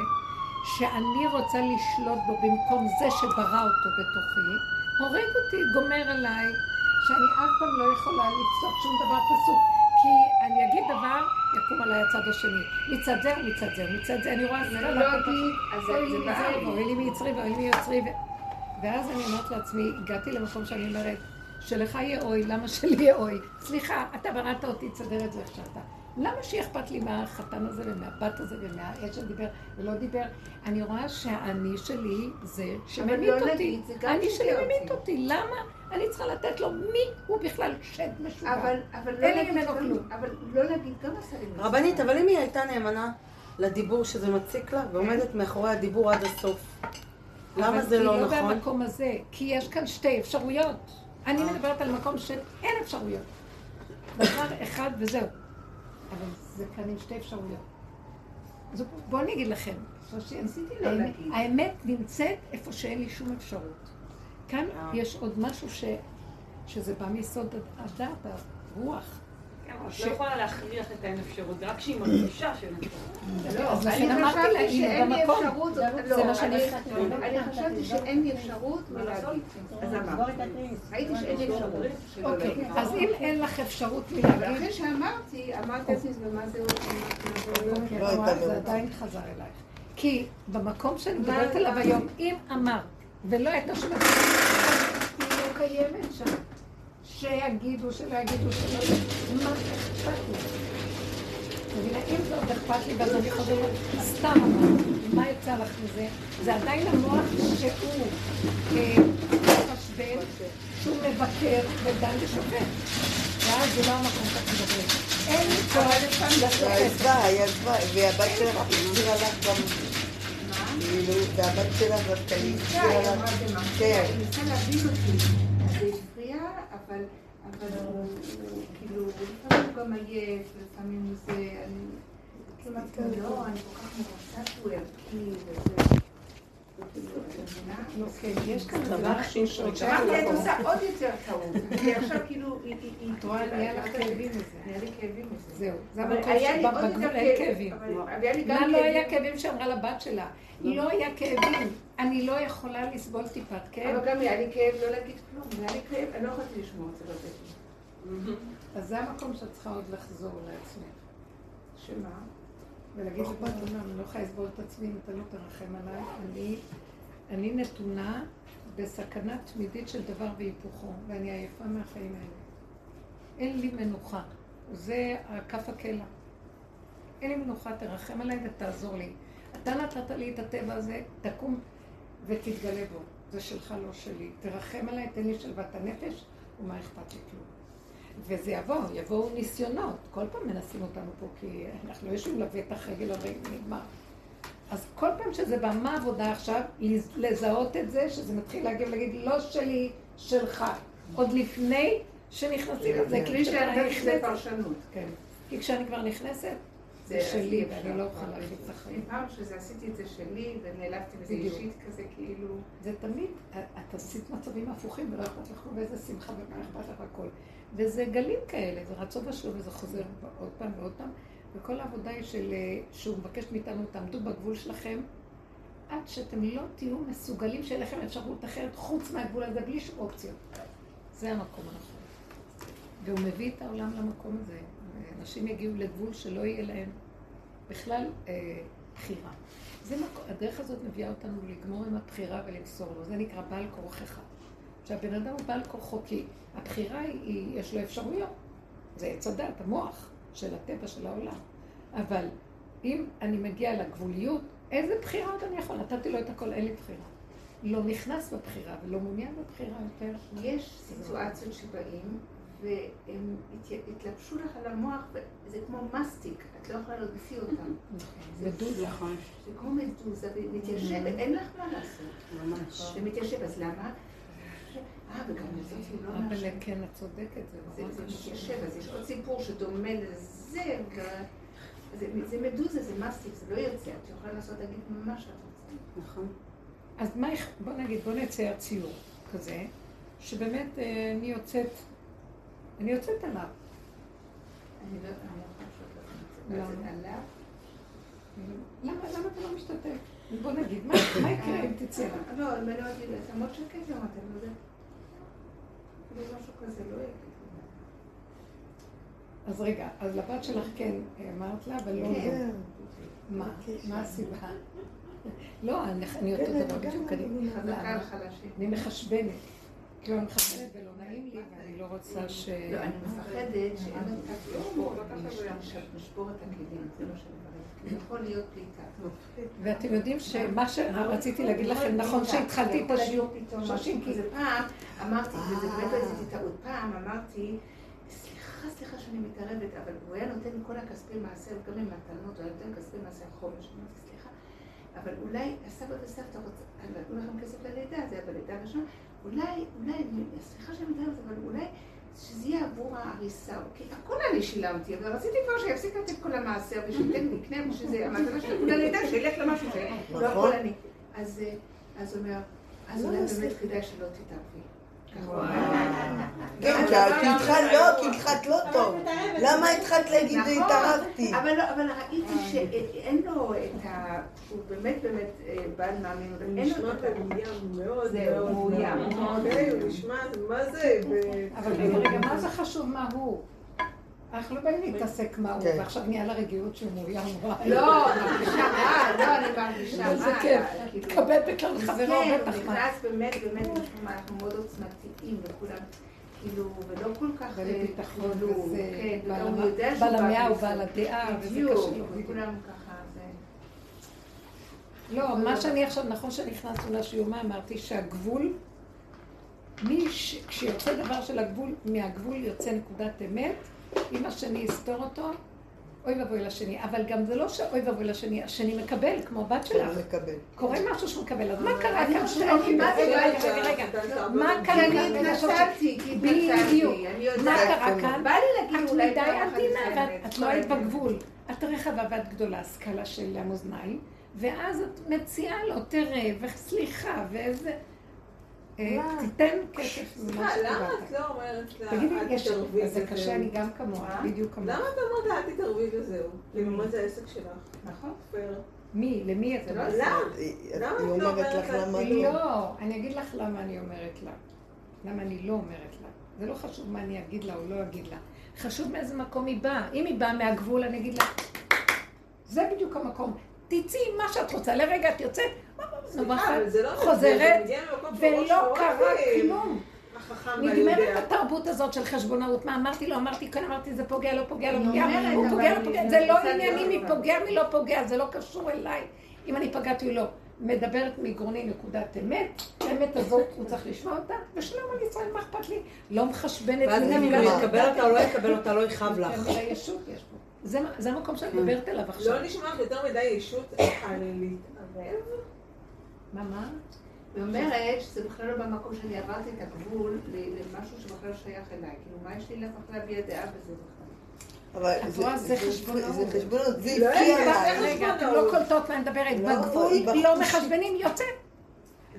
שאני רוצה לשלוט בו במקום זה שברא אותו בתוכי, הורג אותי, גומר עליי, שאני אף פעם לא יכולה לפסוק שום דבר פסוק. כי אני אגיד דבר, יקום עליי הצד השני. מצד זה מצד זה מצד זה, אני רואה זה לא אגיד, אז זה בעיה. ואוי לי מיצרי ואוי לי מיוצרי. ואז אני אומרת לעצמי, הגעתי למקום שאני אומרת, שלך יהיה אוי, למה שלי יהיה אוי? סליחה, אתה בראת אותי, תסדר את זה איך שאתה. למה שיהיה אכפת לי מהחתן הזה ומהבת הזה ומהאש שדיבר ולא דיבר? אני רואה שהאני שלי זה שממית לא אותי. האני שלי ממית אותי. למה אני צריכה לתת לו מי הוא בכלל שד משוגע? אבל, אבל לא להגיד גם, אבל לא להגיד גם השרים. רבנית, אבל אם היא הייתה נאמנה לדיבור שזה מציק לה, ועומדת מאחורי הדיבור עד הסוף. למה זה לא נכון? אבל היא לא במקום הזה, כי יש כאן שתי אפשרויות. אני מדברת על מקום שאין אפשרויות. דבר אחד וזהו. אבל זה כאן עם שתי אפשרויות. אז בואו אני אגיד לכם, האמת נמצאת איפה שאין לי שום אפשרות. כאן יש עוד משהו שזה בא מיסוד הדעת, הרוח. את לא יכולה להכריח את האין אפשרות, רק שהיא מרגישה שאין אפשרות. לא, אז לכן אמרתי לה, היא במקום. זה מה שאני אני חשבתי שאין לי אפשרות מלהגיד. אז אמרתי. ראיתי שאין לי אפשרות. אוקיי, אז אם אין לך אפשרות מלהגיד... אחרי שאמרתי, אמרתי לעצמי, ומה זה עוד? זה עדיין חזר אלייך. כי במקום שאני מדברת עליו היום, אם אמר, ולא הייתה שום היא לא קיימת שם. שיגידו, שלא יגידו, שלא יגידו, מה אכפת לי? מבינה, אם זה עוד אכפת לי, ואז אני חוזרת, סתם אמרתי, מה יצא לך מזה? זה עדיין המוח שהוא מחשבן, שהוא מבקר ודן ושופט. ואז זה לא המקום שאנחנו מדברים. אין לי כוח לשופט. היא עזבה, היא עזבה, והבת שלך החזירה לך גם... כאילו, והבת שלך דווקא היא החזירה לך... כן. אני רוצה להבין אותי. אבל, אבל הוא כאילו, לפעמים הוא גם עייף, לפעמים זה, אני כמעט לא, אני כל כך מרוצה שהוא ערכי וזה. יש כאן דבר שיש אמרתי, את עושה עוד יותר טעות. כי עכשיו כאילו, היא... רואה, נהיה לך כאבים מזה. נהיה לי כאבים מזה. זהו, זה המקום שבגבול אין כאבים. לה לא היה כאבים שאמרה לבת שלה. לא היה כאבים. אני לא יכולה לסבול טיפת כאב. אבל גם היה לי כאב לא להגיד כלום. היה לי כאב, אני לא יכולתי לשמוע את זה בבטן. אז זה המקום שאת צריכה עוד לחזור לעצמך. שמה? ולהגיד לבן אני לא יכולה לסבול את עצמי אם אתה לא תרחם עליי. אני, אני נתונה בסכנה תמידית של דבר והיפוכו, ואני עייפה מהחיים האלה. אין לי מנוחה. זה הכף הקלע. אין לי מנוחה, תרחם עליי ותעזור לי. אתה נתת לי את הטבע הזה, תקום ותתגלה בו. זה שלך, לא שלי. תרחם עליי, תן לי שלוות הנפש, ומה אכפת לי כלום. וזה יבוא, יבואו ניסיונות. כל פעם מנסים אותנו פה, כי אנחנו לא יושבים לבטח רגל הרי נגמר. אז כל פעם שזה בא, מה העבודה עכשיו? לזהות את זה, שזה מתחיל להגיב, להגיד, לא שלי, שלך. עוד לפני שנכנסים לזה, כי כשאני נכנסת... כן. כי כשאני כבר נכנסת, זה שלי, ואני לא אוכל להחליט את החיים. פעם שזה עשיתי את זה שלי, ונעלבתי בזה אישית כזה, כאילו... זה תמיד, את עשית מצבים הפוכים, ולא אכפת לך ואיזה שמחה ומה אכפת לך הכל. וזה גלים כאלה, זה רצון ושלום, וזה חוזר עוד פעם ועוד פעם. וכל העבודה היא של, שהוא מבקש מאיתנו, תעמדו בגבול שלכם, עד שאתם לא תהיו מסוגלים שיהיה לכם אפשרות אחרת חוץ מהגבול הזה, בלי שום אופציות. זה המקום הנכון. והוא מביא את העולם למקום הזה. אנשים יגיעו לגבול שלא יהיה להם בכלל אה, בחירה. זה מקום, הדרך הזאת מביאה אותנו לגמור עם הבחירה ולמסור לו. זה נקרא בעל כורחך. שהבן אדם הוא בעל כורחו, כי הבחירה היא, יש לו אפשרויות. זה עץ הדת, המוח של הטבע של העולם. אבל אם אני מגיע לגבוליות, איזה בחירה עוד אני יכול? נתתי לו את הכל, אין לי בחירה. לא נכנס בבחירה ולא מעוניין בבחירה יותר. יש סיטואציות שבאים והם התלבשו לך על המוח, זה כמו מסטיק, את לא יכולה להוציא אותם. מדוזה. זה כמו מדוזה, ומתיישב, אין לך מה לעשות. ממש. זה מתיישב, אז למה? אה, וגם לזאת הוא לא משהו. אבל כן, את צודקת, זה מתיישב, אז יש עוד סיפור שדומה לזה, זה מדוזה, זה מסטיק, זה לא יוצא, את יכולה לעשות, להגיד מה שאת רוצה. נכון. אז מה, בוא נגיד, בוא נצייר ציור כזה, שבאמת אה, אני יוצאת אני יוצאת עליו. אני לא יכולה לשאול עליו. למה אתה לא משתתף? בוא נגיד, מה יקרה אם תצא לה? לא, אני אומרת לי, אתה מאוד שקט גם, אתה לא יודע. כאילו משהו כזה לא יהיה. אז רגע, אז לבת שלך כן אמרת לה, אבל לא... כן. מה? מה הסיבה? לא, אני אותו דבר בדיוק, אני מחשבנת. כאילו אני מחשבנת ולא נעים לי, לא רוצה ש... לא, אני מפחדת שאין לנו לשבור את הכלים, זה מה שאני. יכול להיות פליטה. ואתם יודעים שמה שרציתי להגיד לכם, נכון שהתחלתי את השיעור, פעם אמרתי, וזה באמת לא עשיתי טעות, פעם אמרתי, סליחה, סליחה, שאני מתערבת, אבל הוא היה נותן כל הכספי מעשר, גם עם מתנות, הוא היה נותן כספי מעשר חומש, אמרתי, סליחה, אבל אולי הסבא וסבתא רוצים, נתנו לכם כסף ללידה, זה היה בלידה הראשונה, אולי, אולי, סליחה שאני מתארת, אבל אולי שזה יהיה עבור ההריסה, כי הכל אני שילמתי, אבל רציתי כבר שיפסיק לתת כל המעשר ושייתן לי, יקנה שזה המתנה של כולה לידה, שילך למשהו ש... לא הכל אני. אז הוא אומר, אז אולי באמת כדאי שלא תתערבי. כן, כי התחלת לא, כי התחלת לא טוב. למה התחלת להגיד התערבתי? אבל ראיתי שאין לו את ה... הוא באמת באמת בעל מאמין, אבל אין לו את. הוא נשמע מאוד מאוד מאוים. הוא נשמע, מה זה? אבל רגע, מה זה חשוב מה הוא? אנחנו לא באים להתעסק מה הוא, ועכשיו נהיה לה רגיעות שהוא מאוים רע. לא, אני מרגישה רע, לא, אני מרגישה רע. זה כיף. תקבל בכלל חברו בטח מה. כן, נכנס באמת, באמת, אנחנו מאוד עוצמתיים, וכולם, כאילו, ולא כל כך... ולביטחון כן, וגם הוא יודע שהוא בעל המאה ובעל הדעה, וזה קשה. וכולם ככה, זה... לא, מה שאני עכשיו, נכון שנכנסנו לשיומה, אמרתי שהגבול, מי כשיוצא דבר של הגבול, מהגבול יוצא נקודת אמת, אם השני יסתור אותו, אוי ואבוי לשני. אבל גם זה לא שאוי ואבוי לשני, השני מקבל, כמו בת שלך. מקבל. קורה משהו שהוא מקבל, אז מה קרה כאן שלומי? מה זה רגע, רגע, מה קרה כאן? אני התנצלתי, כי התנצלתי, אני יודעת. מה קרה כאן? בא לי להגיד את אולי מדי עדינה, ואת לא היית בגבול. את רחבה ואת גדולה, סקאלה של המאזניים, ואז את מציעה לו, תראה, וסליחה, ואיזה... תיתן כסף. סליחה, למה את לא אומרת לה, תגידי, אל יש, זה קשה, אני גם כמוה, בדיוק כמוה. למה את אומרת לה, אל תתערבי וזהו? לממש זה העסק שלך. נכון. מי? למי את לא, אומרת? לה. היא למה את לא אומרת לך לה? למה לא. לא, אני אגיד לך למה אני אומרת לה. למה אני לא אומרת לה. זה לא חשוב מה אני אגיד לה או לא אגיד לה. חשוב מאיזה מקום היא באה. אם היא באה מהגבול, אני אגיד לה, זה בדיוק המקום. תצאי מה שאת רוצה. לרגע את יוצאת, זה לא... חוזרת, ולא קרה כלום. נגמרת. התרבות הזאת של חשבונאות. מה אמרתי לו, אמרתי כאן, אמרתי זה פוגע, לא פוגע, לא פוגע. הוא פוגע, לא פוגע. זה לא ענייני מי. פוגע, מי לא פוגע, זה לא קשור אליי. אם אני פגעתי או לא. מדברת מגרוני נקודת אמת, האמת הזאת, הוא צריך לשמוע אותה, ושלום על ישראל, מה אכפת לי? לא מחשבנת. ואז גם אם. הוא יקבל אותה או לא יקבל אותה, לא יכאב לך. זה המקום שאני מדברת אליו עכשיו. לא נשמע יותר מדי ישות על להתערב? מה, מה? היא אומרת שזה בכלל לא במקום שאני עברתי את הגבול ל- למשהו שבכלל לא שייך אליי. כאילו, מה יש לי לך להביע דעה בזה בכלל? אבל זה חשבונאות. זה חשבונות, זה לא. רגע, אתם לא קולטות מה אני מדברת. לא, בגבול. לא מחשבנים, יוצא.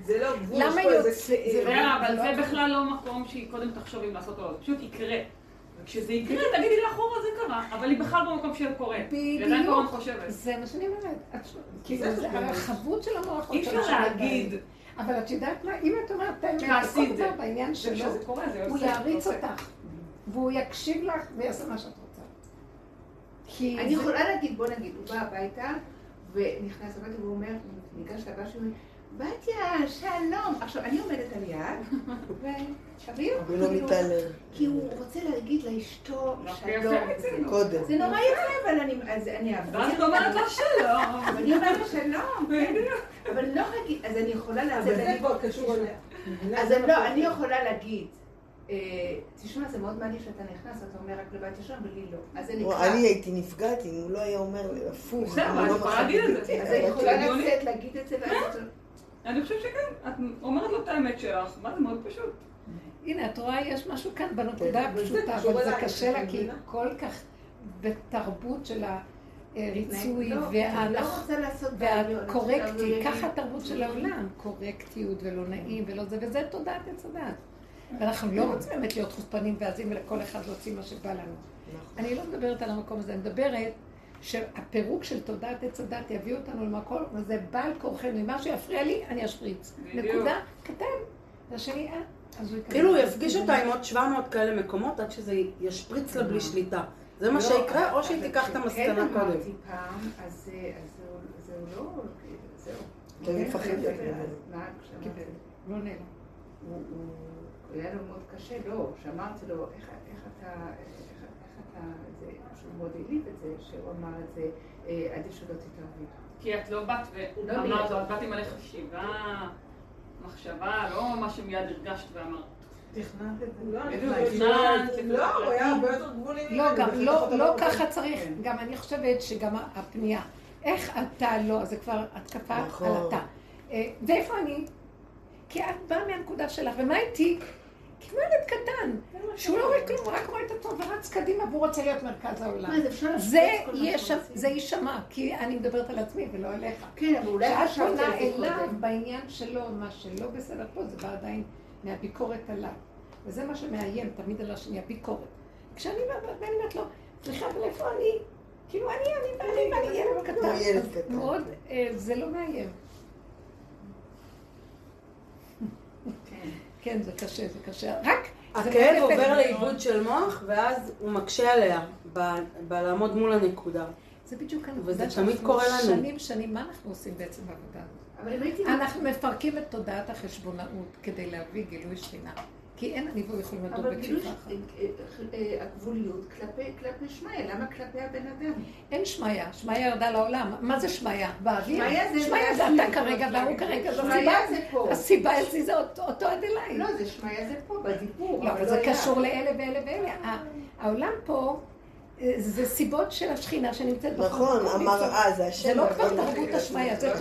זה לא גבול, למה יוצא-. זה- ורע, אבל לא. זה בכלל לא מקום שהיא קודם תחשוב אם לעשות או לא, זה פשוט יקרה. וכשזה יקרה, תגידי לאחורה זה קרה, אבל היא בכלל במקום של קורה. כל הזמן חושבת. זה מה שאני אומרת. כאילו, זה. הרחבות של המוח. אי אפשר להגיד, אבל את יודעת מה? אם את אומרת את האמת, תעשי את זה. הכל בעניין שלו, הוא. יעריץ יוצא. אותך. והוא יקשיב לך ויעשה מה שאת רוצה. אני יכולה להגיד, בוא נגיד, הוא בא הביתה, ונכנס הביתה והוא אומר, ניגש לבא שלי, בתיה, שלום. עכשיו, אני עומדת על יד, [laughs] הוא לא כאילו, מתעלם. כי הוא רוצה להגיד לאשתו יפה שלום. קודם. זה נורא יפה, אבל אני, אז אני ואז אעביר. את אומרת לה שלום. [laughs] אני אומרת לה שלום, כן. אבל לא רגיל, אז אני יכולה אבל לצאת, זה אני- כבר קשור אליה. אז אני לא, אני יכולה להגיד, אה, תשמע, זה מאוד מעניין שאתה נכנס, אתה אומר רק לבית ישן, ולי לא. אז זה נקרא. אני הייתי נפגעת אם הוא לא היה אומר הפוך. בסדר, אבל לא יכולה להגיד את זה. אז אני יכולה הגיוני. לצאת, להגיד את זה, ואז... אני חושבת שכן, את אומרת לו את האמת שלך, מה זה מאוד פשוט. הנה, את רואה, יש משהו כאן בנקודה הפשוטה, אבל זה קשה לה, כי מבינה? כל כך בתרבות של הריצוי לא, אני לא. והקורקטי, ככה התרבות של העולם, קורקטיות ולא נעים ולא זה, וזה תודעת עץ הדעת. ואנחנו לא רוצים באמת להיות חוצפנים ועזים ולכל אחד להוציא מה שבא לנו. נכון. אני לא מדברת על המקום הזה, אני מדברת שהפירוק של תודעת עץ הדת יביא אותנו למקום הזה בעל כורחנו, אם משהו יפריע לי, אני אשפריץ. נקודה, קטן. והשני, אה, אז הוא יקבל. כאילו הוא יפגיש אותה עם עוד 700 כאלה מקומות עד שזה ישפריץ לה בלי שליטה. זה מה שיקרה, או שהיא תיקח את המסקנה כן קודם. אמרתי פעם, אז אה, זהו- זהו לא... זהו. אתה מפחד. מה, כשאמרתי, לא נעלם. היה לו מאוד קשה, לא, שאמרתי לו, איך אתה, איך איך אתה, זה, שהוא מאוד העליב את זה, שהוא אמר את זה, אה, עדיף שלא תתערבי. כי את לא באת לא ואמרת לי. לו, את באת עם מלא חשיבה, מחשבה, לא מה שמיד הרגשת ואמרת. תכננת את זה. לא, לא, לא, הוא היה הרבה יותר גבולי. לא, גם לא, לא. ככה צריך, כן. גם אני חושבת שגם הפנייה, איך אתה לא, זה כבר התקפה נכון. על אתה. אה, ואיפה אני? כי את באה מהנקודה שלך, ומה איתי? כמו ילד קטן, שהוא לא רואה כלום, הוא רק רואה את עצמו ורץ קדימה והוא רוצה להיות מרכז העולם. זה זה? זה יישמע, כי אני מדברת על עצמי ולא עליך. כן, אבל אולי כשאת חשבתי פונה על זה אליו. בעניין שלו, מה שלא בסדר פה, זה בא עדיין מהביקורת עליו. וזה מה שמאיים תמיד על השני, הביקורת. כשאני אומרת לו, סליחה, אבל איפה אני? כאילו, אני, אני, אני, ואני ילד קטן. מאוד, אה, זה לא מאיים. כן. זה קשה, זה קשה. רק... הכאב. עובר לאיבוד של מוח, ואז הוא מקשה עליה בלעמוד מול הנקודה. זה בדיוק הנקודה שאנחנו. שנים, שנים, מה אנחנו עושים בעצם בעבודה. אנחנו מפרקים את תודעת החשבונאות כדי להביא גילוי שכינה. כי אין הניבוא יכולים לדור אבל גילוי בכפיפה אחת. אה, אה, הגבוליות כלפי- כלפי שמיא, למה כלפי הבן אדם? אין שמיה, שמיה ירדה לעולם. מה זה שמיה? באוויר? שמיה זה- שמיה זה אתה כרגע והוא כרגע, זו שמיה הסיבה. זה פה. הסיבה אצלי זה אותו עד אליי. לא, זה שמיא זה פה, בדיבור. לא, אבל זה קשור לאלה ואלה ואלה. העולם פה, אה, זה סיבות של השכינה שנמצאת בכל נכון. המראה זה השם. זה לא כבר אבל- תרבות השמיה, זה.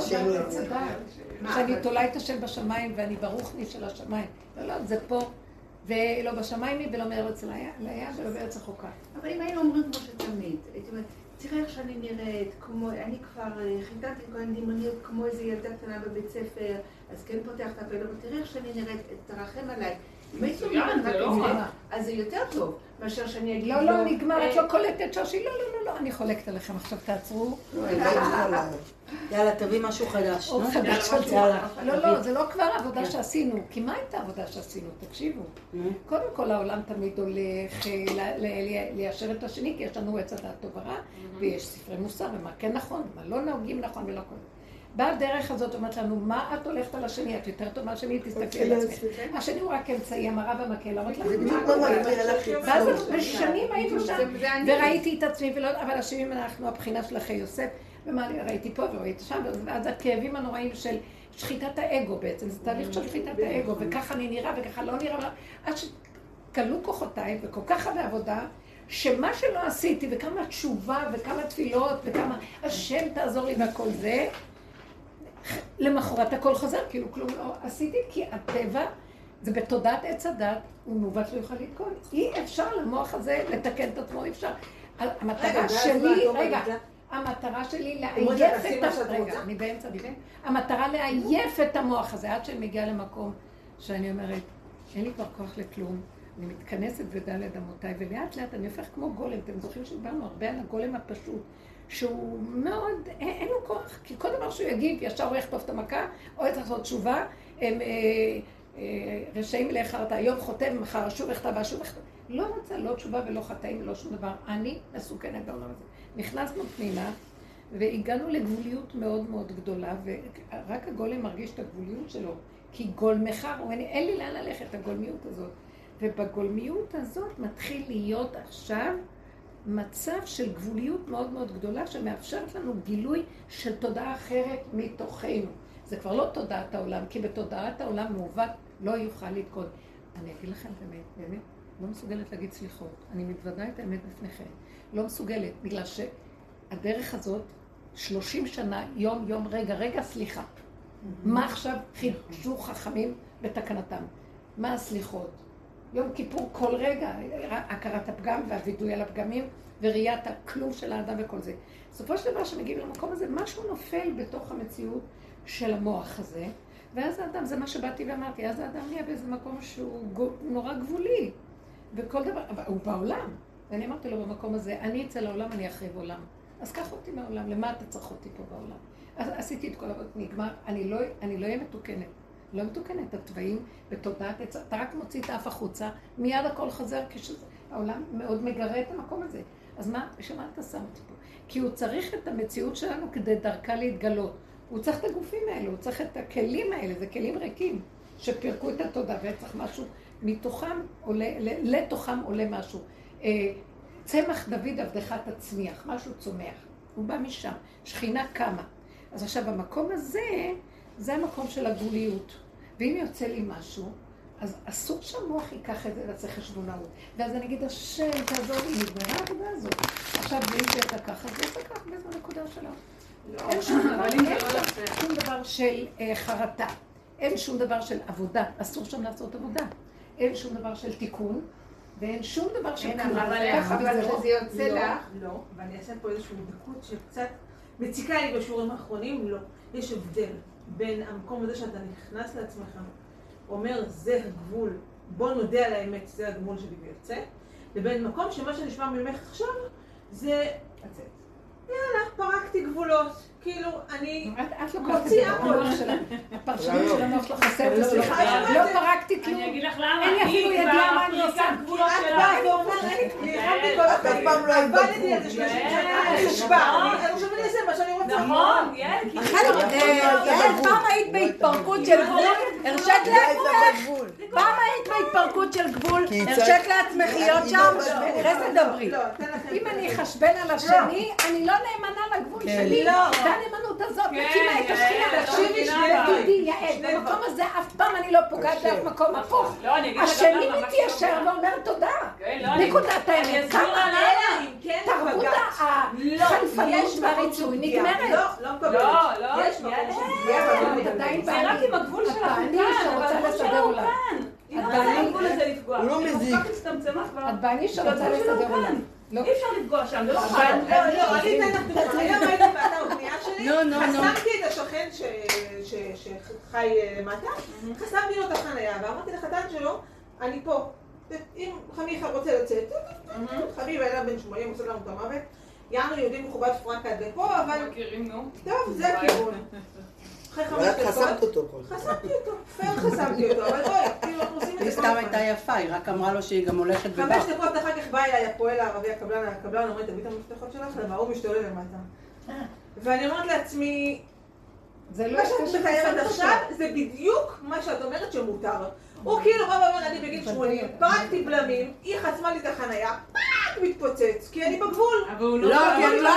מה, שאני אבל- תולה את השם בשמיים ואני ברוכני של השמיים. לא, לא, זה פה. ולא בשמיים היא ולא מארץ לים ולא בארץ רחוקה. אבל אם היינו אומרים כמו שתמיד, הייתי אומרת, תראה איך שאני נראית, כמו, אני כבר חיתנתי כל מיני כמו איזה ילדה קטנה בבית ספר, אז כן פותח את הפה, אבל תראה איך שאני נראית, תרחם עליי. מצוין, זה לא את רע. אז זה יותר טוב, מאשר שאני אגיד לא, לא, נגמר, את אה, לא קולטת שושי, לא, לא, לא, לא, אני חולקת עליכם, עכשיו תעצרו. לא, לא. יאללה, תביא משהו חדש. עוד. חדש יאללה. לא, לא, זה לא כבר עבודה כן. שעשינו, כי מה הייתה העבודה שעשינו? תקשיבו. קודם כל העולם תמיד הולך אה, ל- ל- ליישר את השני, כי יש לנו עץ הדעת טוב ורע, ויש ספרי מוסר, ומה כן נכון, ומה לא נוהגים נכון ולא כל באה הדרך הזאת, אומרת לנו, מה את הולכת על השני? את יותר טובה מהשני, תסתכלי על עצמך. השני הוא רק אמצעי, המראה והמקל, להראות לך מה קורה. ואז. בשנים היינו שם, זה- זה אני. וראיתי את עצמי, אבל השנים אנחנו הבחינה של אחי יוסף, ומה ראיתי פה וראיתי שם, ואז הכאבים הנוראים של שחיטת האגו בעצם, זה תהליך של שחיטת האגו, וככה אני נראה וככה לא נראה, עד שכלו כוחותיי וכל כך הרבה עבודה, שמה שלא עשיתי, וכמה תשובה, וכמה תפילות, וכמה השם תעזור לי והכל זה, למחרת הכל חזר, כאילו כלום לא עשיתי, כי הטבע זה בתודעת עץ הדת, הוא מעוות לא יוכל לתקון. אי אפשר למוח הזה לתקן את עצמו, אי אפשר. רגע, המטרה שלי, רגע, המטרה שלי לעייף את ה... רגע. אני באמצע דיבור. כן. המטרה לעייף את המוח הזה, עד שאני מגיעה למקום שאני אומרת, אין לי כבר כוח לכלום, אני מתכנסת בדלת אמותיי, ולאט לאט אני הופך כמו גולם. אתם זוכרים שדיברנו הרבה על הגולם הפשוט, שהוא מאוד, אין, לו כוח, כי כל דבר שהוא יגיד, ישר הוא יחטוף את המכה, או יצטרך לעשות תשובה, הם אה, אה, רשעים מלאך חרטה, היום חותם, מחר אשוב אכתב ואשוב אכתב. לא רוצה לא תשובה ולא חטאים ולא שום דבר. אני מסוכנת בעולם הזה. נכנסנו פנימה, והגענו לגבוליות מאוד מאוד גדולה, ורק הגולם מרגיש את הגבוליות שלו, כי גולמך, הוא אומר אין לי לאן ללכת, הגולמיות הזאת. ובגולמיות הזאת מתחיל להיות עכשיו מצב של גבוליות מאוד מאוד גדולה, שמאפשרת לנו גילוי של תודעה אחרת מתוכנו. זה כבר לא תודעת העולם, כי בתודעת העולם מעוות לא יוכל לתקון. אני אגיד לכם באמת, באמת, לא מסוגלת להגיד סליחות. אני מתוודה את האמת בפניכם. לא מסוגלת, בגלל שהדרך הזאת, 30 שנה, יום, יום, רגע, רגע, סליחה. מה עכשיו חידשו חכמים בתקנתם? מה הסליחות? יום כיפור כל רגע, הכרת הפגם והווידוי על הפגמים וראיית הכלום של האדם וכל זה. בסופו של דבר, כשמגיעים למקום הזה, משהו נופל בתוך המציאות של המוח הזה, ואז האדם, זה מה שבאתי ואמרתי, אז האדם נהיה באיזה מקום שהוא נורא גבולי, וכל דבר, הוא בעולם. ואני אמרתי לו במקום הזה, אני אצא לעולם, אני אחריב עולם. אז קח אותי מהעולם, למה אתה צריך אותי פה בעולם? אז עשיתי את כל העבוד, נגמר, אני לא לא אהיה מתוקנת. לא מתוקנת, התוואים בתודעת עץ, אתה רק מוציא את האף החוצה, מיד הכל חוזר, כשהעולם מאוד מגרה את המקום הזה. אז מה, בשביל מה אתה שם אותי פה? כי הוא צריך את המציאות שלנו כדי דרכה להתגלות. הוא צריך את הגופים האלה, הוא צריך את הכלים האלה, זה כלים ריקים, שפירקו את התודעה, וצריך משהו, מתוכם עולה, לתוכם עולה משהו. אה, צמח דוד עבדך תצמיח, משהו צומח. הוא בא משם, שכינה קמה. אז עכשיו, המקום הזה, זה המקום של הגבוליות. ואם יוצא לי משהו, אז אסור שהמוח ייקח את זה לעשות חשבונאות. ואז אני אגיד, השם, תעזור לי, נגמרה העבודה הזאת. עכשיו, ואם זה יצא ככה, זה יצא ככה באיזו נקודה. אין שום דבר, אין שום דבר של אה, חרטה. אין שום דבר של עבודה. אסור שם לעשות עבודה. אין שום דבר של תיקון. ואין שום דבר של כלום. אבל כשזה יוצא לא, לך, לא, ואני אעשה פה איזושהי דקות שקצת מציקה לי בשיעורים האחרונים, לא. יש הבדל בין המקום הזה שאתה נכנס לעצמך, אומר זה הגבול, בוא נודה על האמת, זה הגבול שלי ויוצא, לבין מקום שמה שנשמע ממך עכשיו זה יאללה, פרקתי גבולות. כאילו, אני... את לוקחת את זה במוח שלך. הפרשנות של המוח שלך חסרת, סליחה, לא פרקתי כלום. אני אגיד לך למה, אין לי אפילו ידיעה מה אני עושה. את. באה ואומרת, נלחמתי כל את אף פעם לא היית עבדתי על זה 30 שנה, אני נשבע, אני עכשיו אני אעשה מה שאני רוצה. נכון, יעל, אה, פעם היית בהתפרקות של גבול, הרשית הייתה לעצמך. פעם היית בהתפרקות של גבול, הרשית לעצמך להיות שם, לא בגבול. חסד דברי. לא. אם אני אחשבן על השני, אני לא נאמנה לגבול שלי. לא. והנאמנות הזאת כן, מקימה את תקשיבי, לא שני מבינה, דברים. תדעי, יעל, במקום. הזה אף פעם אני לא פוגעת באף מקום הפוך. לא, השני מתיישר. ואומר תודה. כן, לא, נקודת האמת. אם כן תרבות. לא, מקום והריצוי של. נגמרת. לא, לא. לא, לא, יש מקום. של לא. זה רק עם הגבול כאן, שרוצה אבל הגבול עולם. כאן. היא לא את רוצה בעלי- לגבול לזה לפגוע. הוא לא מזיק. את בעלי שרוצה לסדר. עולם. לא. אי אפשר לפגוע שם, זה לא חל. לא, לא, אני אתן לך דוגמא. היום הייתי באתר [laughs] בנייה שלי, נו, נו, נו. חסמתי את השכן ש- ש- שחי אה, למטה, חסמתי לו את החנייה, ואמרתי לחתן שלו, אני פה. אם חמיך רוצה לצאת, חביב היה בן 80, עושה לנו את המוות. יענו יהודי מכובד פרנק עד לפה, אבל מכירים, נו. טוב, זה הכיוון. [laughs] אחרי אבל חמש את חסמת דקות, אותו כל חסמתי אותו, פייר חסמתי אותו, אבל בואי, כאילו אנחנו עושים את היא זה כל סתם. הייתה יפה, היא רק אמרה לו שהיא גם הולכת ובאה. חמש דקות אחר כך בא אליי הפועל הערבי, הקבלן, הקבלן אומר, תביא את המפתחות שלך, למה הוא משתולל למטה. ואני אומרת לעצמי, זה לא מה שאת מתארת עכשיו זה בדיוק מה שאת אומרת שמותר. הוא כאילו בא ואומר, אני בגיל 80, פרקתי בלמים, היא חסמה לי את החנייה, פאק מתפוצץ, כי אני בגבול. אבל הוא לא, לא לא.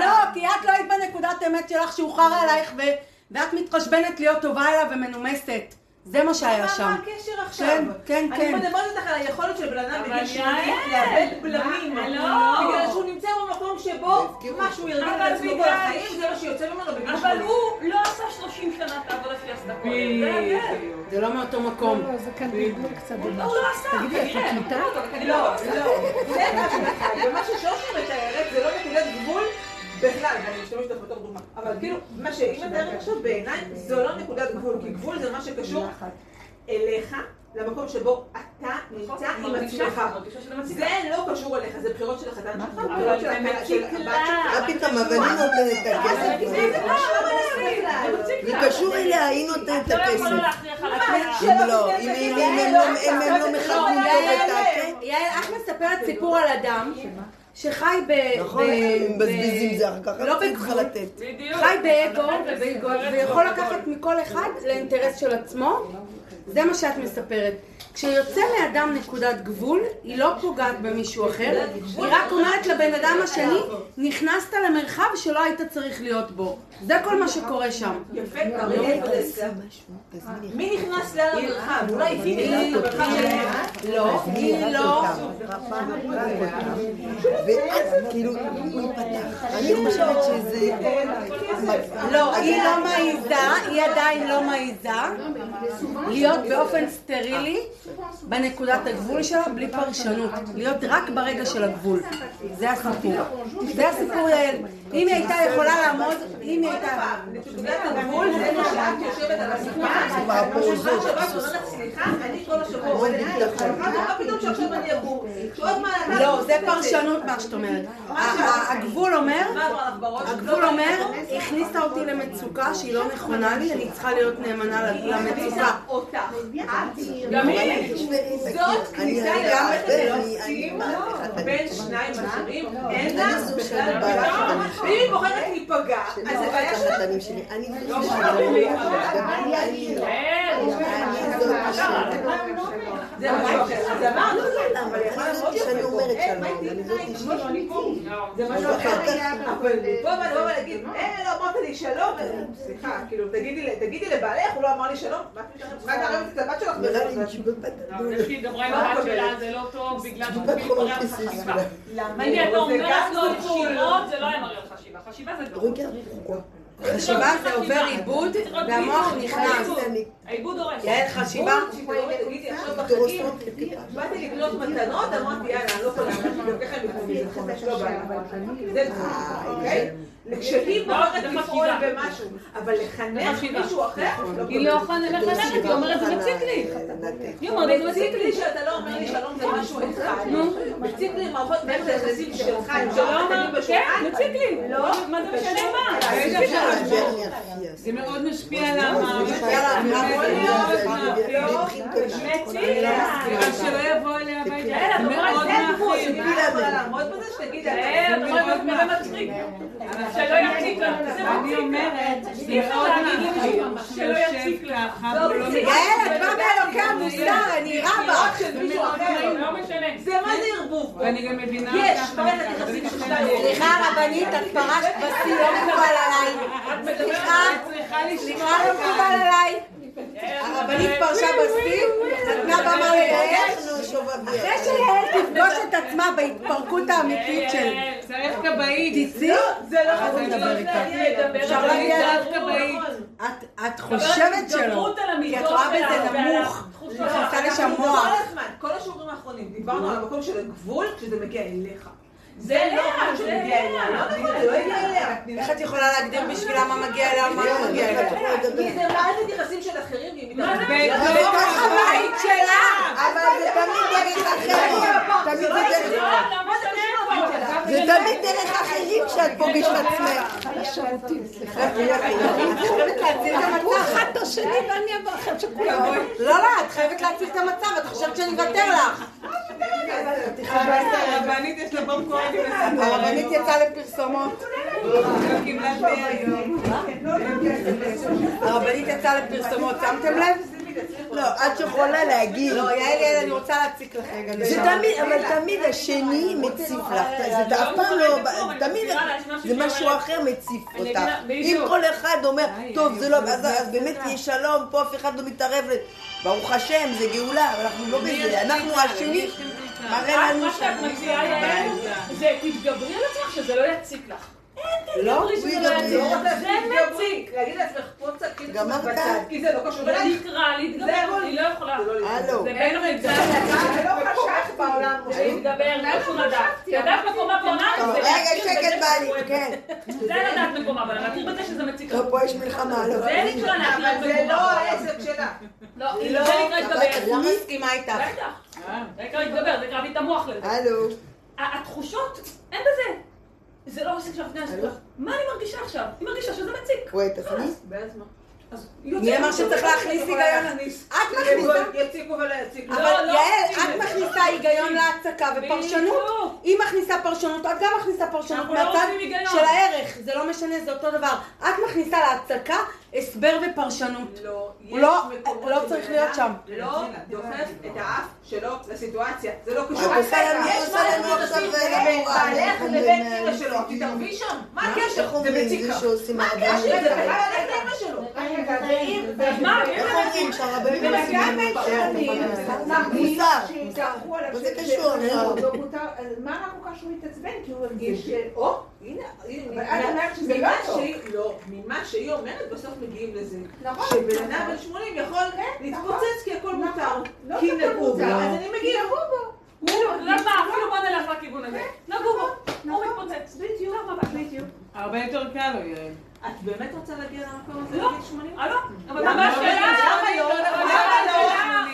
לא, כי את לא היית בנקודת אמת שלך שהוא חרא עלייך ו- ואת מתחשבנת להיות טובה אליו ומנומסת. זה מה שהיה שם. מה הקשר עכשיו? כן, כן, אני כן. מדברת איתך על היכולת של בן אדם אבל בגיל 80 יעל, לאבד בלמים. לא. בגלל שהוא נמצא במקום שבו משהו ירגיל אבל את עצמו כל החיים, זה מה שיוצא ממנו בגיל אבל 80. הוא לא עשה 30 שנה את העבודה עשתה קודם. זה לא מאותו מקום. לא, זה כאן בלבול קצת. הוא לא עשה. תגידי, את מקליטה? לא. לא, זה. ומה ששושי מתארת זה לא נקודת גבול בכלל, ואני משתמשת לך בתור דוגמה. אבל כאילו, מה שהיא מתארת עכשיו בעיניי זו לא נקודת גבול, כי גבול זה מה שקשור אליך, למקום שבו אתה נמצא עם מרגישה- עצמך. זה לא קשור אליך, זה בחירות של החתן שלך, בחירות של הבת. שלך. פתאום, אבל היא נותנת את הכסף. זה לא מציק זה. קשור אליה, היא נותנת את את לא יכולה הכסף. להכריח על מה, הכסף. אם לא, הם לא- אם הם לא מכבדים טוב את הכסף. יעל, את מספרת סיפור על אדם שחי ב... נכון, מבזבזים זה אחר כך, לא בגבול. בדיוק. חי באגו, ויכול. לקחת מכל אחד לאינטרס של עצמו. זה מה שאת מספרת. כשיוצא מאדם נקודת גבול, היא לא פוגעת במישהו אחר, היא רק אומרת לבן אדם השני, נכנסת למרחב שלא היית צריך להיות בו. זה כל מה שקורה שם. יפה, זה אצלה. מי נכנס לאן למרחב? אולי היא נכנסת למרחב שלהם. לא, היא לא. ואת כאילו, הוא ייפתח. אני חושבת שזה... לא, היא לא מעיזה, היא עדיין לא מעיזה להיות באופן סטרילי בנקודת הגבול שלה בלי פרשנות. להיות רק ברגע של הגבול. זה הסיפור. זה הסיפור, יעל. אם היא הייתה יכולה לעמוד, אם היא הייתה... נקודת הגבול זה מה שאת יושבת על הספה, השולחן שבת אומרת סליחה, אני כל השבוע עובדת איתך, מה פתאום שעכשיו אני אגור? שעוד מה אתה... לא, זה פרשנות מה שאת אומרת. הגבול אומר... הגבול אומר, הכניסה אותי למצוקה שהיא לא נכונה לי, אני צריכה להיות נאמנה למצוקה. אותך. גם היא. זאת כניסה למערכת היחסים אני- בין שניים אחרים, אין לה. ואם היא בוחרת להיפגע, אז זה בעיה שלה. אני לא אני שלי. אני לא. זאת ש... זה משהו אחר. אז אמרנו, אבל אני יכול זאתי שאני אומרת שלום. זה משהו אחר. אבל פה לבוא ולהגיד, אה, לא אמרת לי שלום, סליחה, כאילו, תגידי לבעלך, הוא לא אמר לי שלום, מה את צריכה לערב את הבת שלך? אבל יש לי דברה עם הבת שלה, זה לא טוב, בגלל שהוא מתברר לך חשיבה. celui-là. אני אתה זה אומרת לו. ישירות, זה לא היה מראה לך חשיבה. חשיבה זה לא. חשיבה זה עובר עיבוד והמוח נכנס. העיבוד הורס. יעל חשיבה? תגידי, עכשיו בחגים. באתי לקנות מתנות, אמרתי יאללה, אני לא יכולה, ככה חומש, לא בא. זה אוקיי? כשהיא בוחרת לפעול. במשהו, אבל לחנך. מישהו אחר, לא היא לא מחנכת, היא אומרת זה מציק לי. היא אומרת זה מציק לי. שאתה לא אומר לי שלום זה משהו אחד. מציק לי מערכות מערכת היחסים שלך עם אומר, הקטנים כן, בשולחן. מציק לי. לא, מה זה משנה מה? La dernière fille. זה מאוד משפיע על המערכת. שלא יבוא אליה הביתה. מאוד יכולה את רואה, זה מצחיק. שלא יציק לה. זה אני. אומרת, שלא יציק והוא לא. יעל, את באה מאלוקי המוסר, אני רבה. של מישהו אחר. לא משנה. זה מה זה ערבוב? ואני גם מבינה יש, של שתיים. סליחה רבנית, את פרשת בשיא, לא מקובל עליי. סליחה, סליחה, לא מקובל עליי. הרבנית פרשה בשיא, נתנה במה ליעל. אחרי שיעל תפגוש את עצמה בהתפרקות האמיתית של... צריך כבאית. תצאי, זה לא אז נכון, נדבר איתה. אפשר להגיע. כבאית. את- חושבת שלא, כי את רואה בזה נמוך. נכנסה לשם כל מוח. כל השיעורים האחרונים, דיברנו על המקום של הגבול כשזה מגיע אליך. זה לא משהו זה שמגיע אליה, לא נכון, זה לא הגיע אליה. איך את יכולה להגדיר בשבילה מה מגיע אליה ומה לא מגיע אליה? כי זה מערכת יחסים של אחרים, והיא מתערבת. בתוך הבית שלה! אבל זה תמיד דרך אחרים. תמיד זה דרך... לא פה. זה תמיד דרך אחרים כשאת פוגשת עצמך. את חייבת השני ואני אבוא לכם שכולם... לא, לא, את חייבת להציל את המצב, את חושבת שאני אוותר לך. הרבנית יש לה במקורית עם הרבנית יצאה לפרסומות. לא. הרבנית יצאה לפרסומות, שמתם לב? לא, את יכולה להגיד. לא, יעל, יעל, אני רוצה להציק לך רגע. זה תמיד, אבל תמיד השני מציף לך, זה אף פעם לא, תמיד זה משהו אחר מציף אותך. אם כל אחד אומר, טוב זה לא, אז באמת יהיה שלום, פה אף אחד לא מתערב, ברוך השם, זה גאולה, אבל אנחנו לא בזה, אנחנו השני מראה לנו מה שאת מציעה, יעל, זה תתגברי על עצמך שזה לא יציק לך. לא? לא לא זה מציק. להגיד לעצמך, פה קצת כאילו? בצד, כי זה לא קשור זה אלייך. נקרא להתגבר, היא לא יכולה. לא. הלו. זה בין המגזר. זה לא חשך בעולם. זה להתגבר, לא שום לדעת. לדעת מקומה בעולם טוב, זה רגע, להכיר בזה שקט שזה כואב. כן. זה לדעת מקומה, אבל להכיר בזה שזה מציק. לא, פה יש מלחמה, לא. זה נקרא להכיר אבל זה לא. העסק שלה. לא, זה נקרא להתגבר. לא מסכימה איתך. בטח. זה נקרא להתגבר, זה נקרא להביא את המוח לזה. הלו. התחושות, אין בזה. זה לא עסק שלך, מה אני מרגישה עכשיו? אני מרגישה שזה מציק. וואי, תפני. בעצמה. אז מי אמר שצריך להכניס היגיון? את מכניסה? יציקו ולא יציקו. לא, אבל לא יעל, את. מכניסה היגיון להצקה ופרשנות. היא מכניסה פרשנות, את גם מכניסה פרשנות לא מהצד. של הערך, זה לא משנה, זה אותו דבר. את מכניסה להצקה הסבר ופרשנות. לא, הוא לא- לא צריך להיות שם. לא דוחף את האף שלו לסיטואציה. זה לא קשור. יש לנו מערכת עכשיו. בעלך אנחנו לבין אמא שלו. תתערבי שם. מה הקשר? זה מציק לך. מה? הקשר? זה בכלל ללכת לאמא שלו. מה? איך אומרים שהרבנים מסכימים? מוסר. מה זה קשור? לא מה רע כל כך שהוא מתעצבן? כי הוא הרגיש ש... לא ממה טוב. שהיא- לא, ממה שהיא אומרת, בסוף מגיעים לזה. נכון. שבן אדם בן 80 יכול להתפוצץ כי הכל מותר. לא כי נגעו בו. אז אני מגיע. הוא, לא מה, אפילו בוא נלך לכיוון הזה. נגעו בו, הוא מתפוצץ. בדיוק. הרבה יותר קל לו, יעל. את באמת רוצה להגיע למקום הזה לא. בגיל 80? אה, לא, אבל למה ממש לא? שאלה. למה לא? למה לא?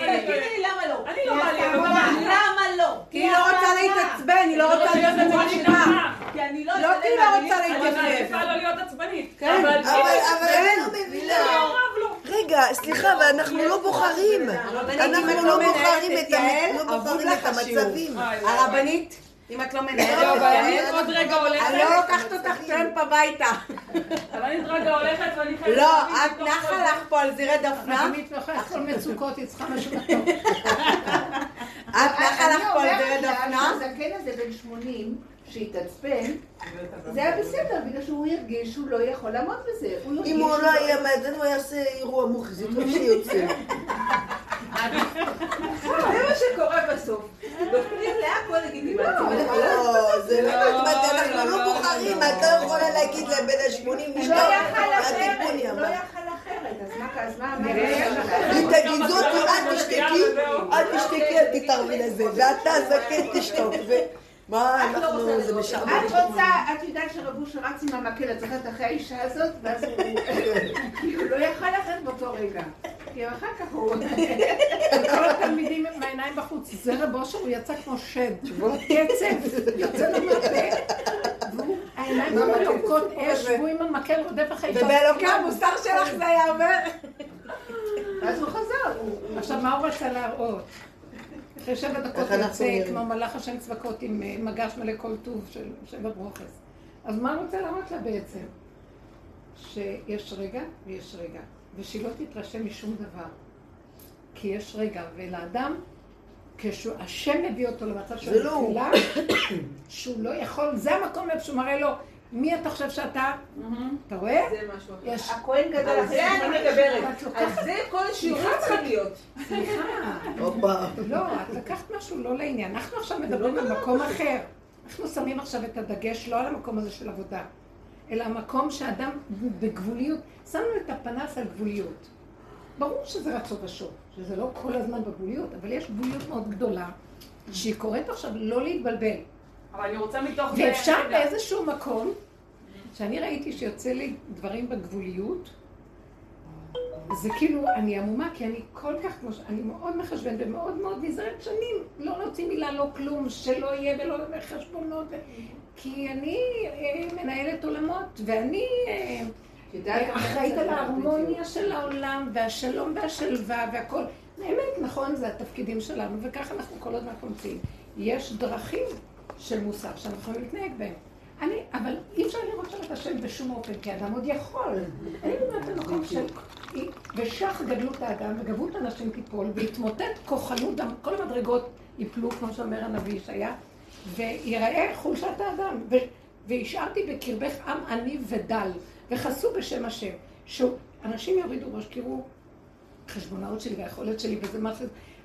תגידי למה לא? אני לא בא לי, אבל למה לא? כי היא לא רוצה להתעצבן, היא לא רוצה להיות עצבנית. כי אני לא... לא לא רוצה אני להתייפייף. מעדיפה לא להיות עצבנית. כן, אבל אני לא לו. רגע, סליחה, אבל אנחנו לא בוחרים. אנחנו לא בוחרים את לא. המצבים. הרבנית, אם את לא מנהלת, עוד רגע הולכת. אני לא לוקחת אותך טרמפ הביתה. אבל אני עוד רגע הולכת ואני חייבת... לא, את נחה. לך פה על זירי דפנה. אני מתמחה כל מצוקות, היא צריכה משהו מתוק. [laughs] את נחה לך פה על זירי אני אומרת לה דפנה. שהזקן הזה בן 80, שהתעצבן, זה היה בסדר, בגלל שהוא הרגיש שהוא לא יכול לעמוד בזה. אם הוא שהוא לא יהיה מאזן, הוא יעשה אירוע מוחזי, טוב שיוצא. [laughs] זה מה שקורה בסוף. נותנים להכל לגיטימציה. לא, זה לא לא, אנחנו לא, לא לא, בוחרים, לא, את לא יכולה להגיד לבן ה-80 לא משתוק, יכל אחרת, לא. יכל אחרת, אז מה, אז מה, מה, היא תגיד זאת, אל תשתקי, אל תשתקי, אל תתערבי לזה, ואתה זקן תשתוק, ומה אנחנו, זה משעמם. את רוצה, את יודעת שרב אושר רץ עם המקל, את זוכרת אחרי האישה הזאת, [laughs] ואז הוא, כי הוא לא יכל אחרת באותו רגע. כי אחר כך הוא... [laughs] כל התלמידים עם העיניים בחוץ. זה רב אושר, הוא יצא כמו שד. קצב, יוצא לו מהפה. העיניים שלו יורקות [laughs] אש, והוא עם המקל רודף אחרי אישה. ובאלוקי המוסר שלך זה היה אומר. ואז הוא חזר. עכשיו, מה הוא רצה להראות? אחרי שבע דקות יוצא? כמו מלאך השם צבקות עם אה, מגש מלא כל טוב של שבע ברוכס. אז מה הוא רוצה להראות לה בעצם? שיש רגע ויש רגע, ושהיא לא תתרשם משום דבר. כי יש רגע, ולאדם, כשהשם מביא אותו למצב של לא. תפילה, שהוא לא יכול, זה המקום איפה שהוא מראה לו, מי אתה חושב שאתה? אתה רואה? זה משהו אחר. יש... הכהן גדול על זה אני מדברת. על זה כל שיעורים צריכים להיות. סליחה. הופה. לא, את לקחת משהו לא לעניין. אנחנו עכשיו מדברים על מקום אחר. אנחנו שמים עכשיו את הדגש לא על המקום הזה של עבודה, אלא המקום שאדם בגבוליות, שמנו את הפנס על גבוליות. ברור שזה רצון ושוב, שזה לא כל הזמן בגבוליות, אבל יש גבוליות מאוד גדולה, שהיא קוראת עכשיו לא להתבלבל. אבל אני רוצה מתוך זה... ואפשר. באיזשהו מקום, שאני ראיתי שיוצא לי דברים בגבוליות, זה כאילו, אני עמומה, כי אני כל כך, כמו ש... אני מאוד מחשבנת ומאוד מאוד נזהרת שנים, לא להוציא מילה, לא כלום, שלא יהיה ולא חשבונות. כי אני אה, מנהלת עולמות, ואני אה, גם אחראית על ההרמוניה. של העולם, והשלום והשלווה והכל. באמת, נכון, זה התפקידים שלנו, וככה אנחנו כל הזמן נמצאים. יש דרכים של מוסר שאנחנו יכולים להתנהג בהם. אני, אבל אי אפשר לראות שם את השם בשום אופן, כי האדם עוד יכול. אני מדברת על מקום של... ושך גדלות האדם, וגבלות אנשים תיפול, והתמוטט כוחנות, דם- כל המדרגות ייפלו, כמו שאומר הנביא ישעיה, ויראה חולשת האדם. ו- והשארתי בקרבך עם עני ודל, וחסו בשם השם. שאנשים יורידו ראש, תראו, חשבונאות שלי והיכולת שלי, וזה מה ש...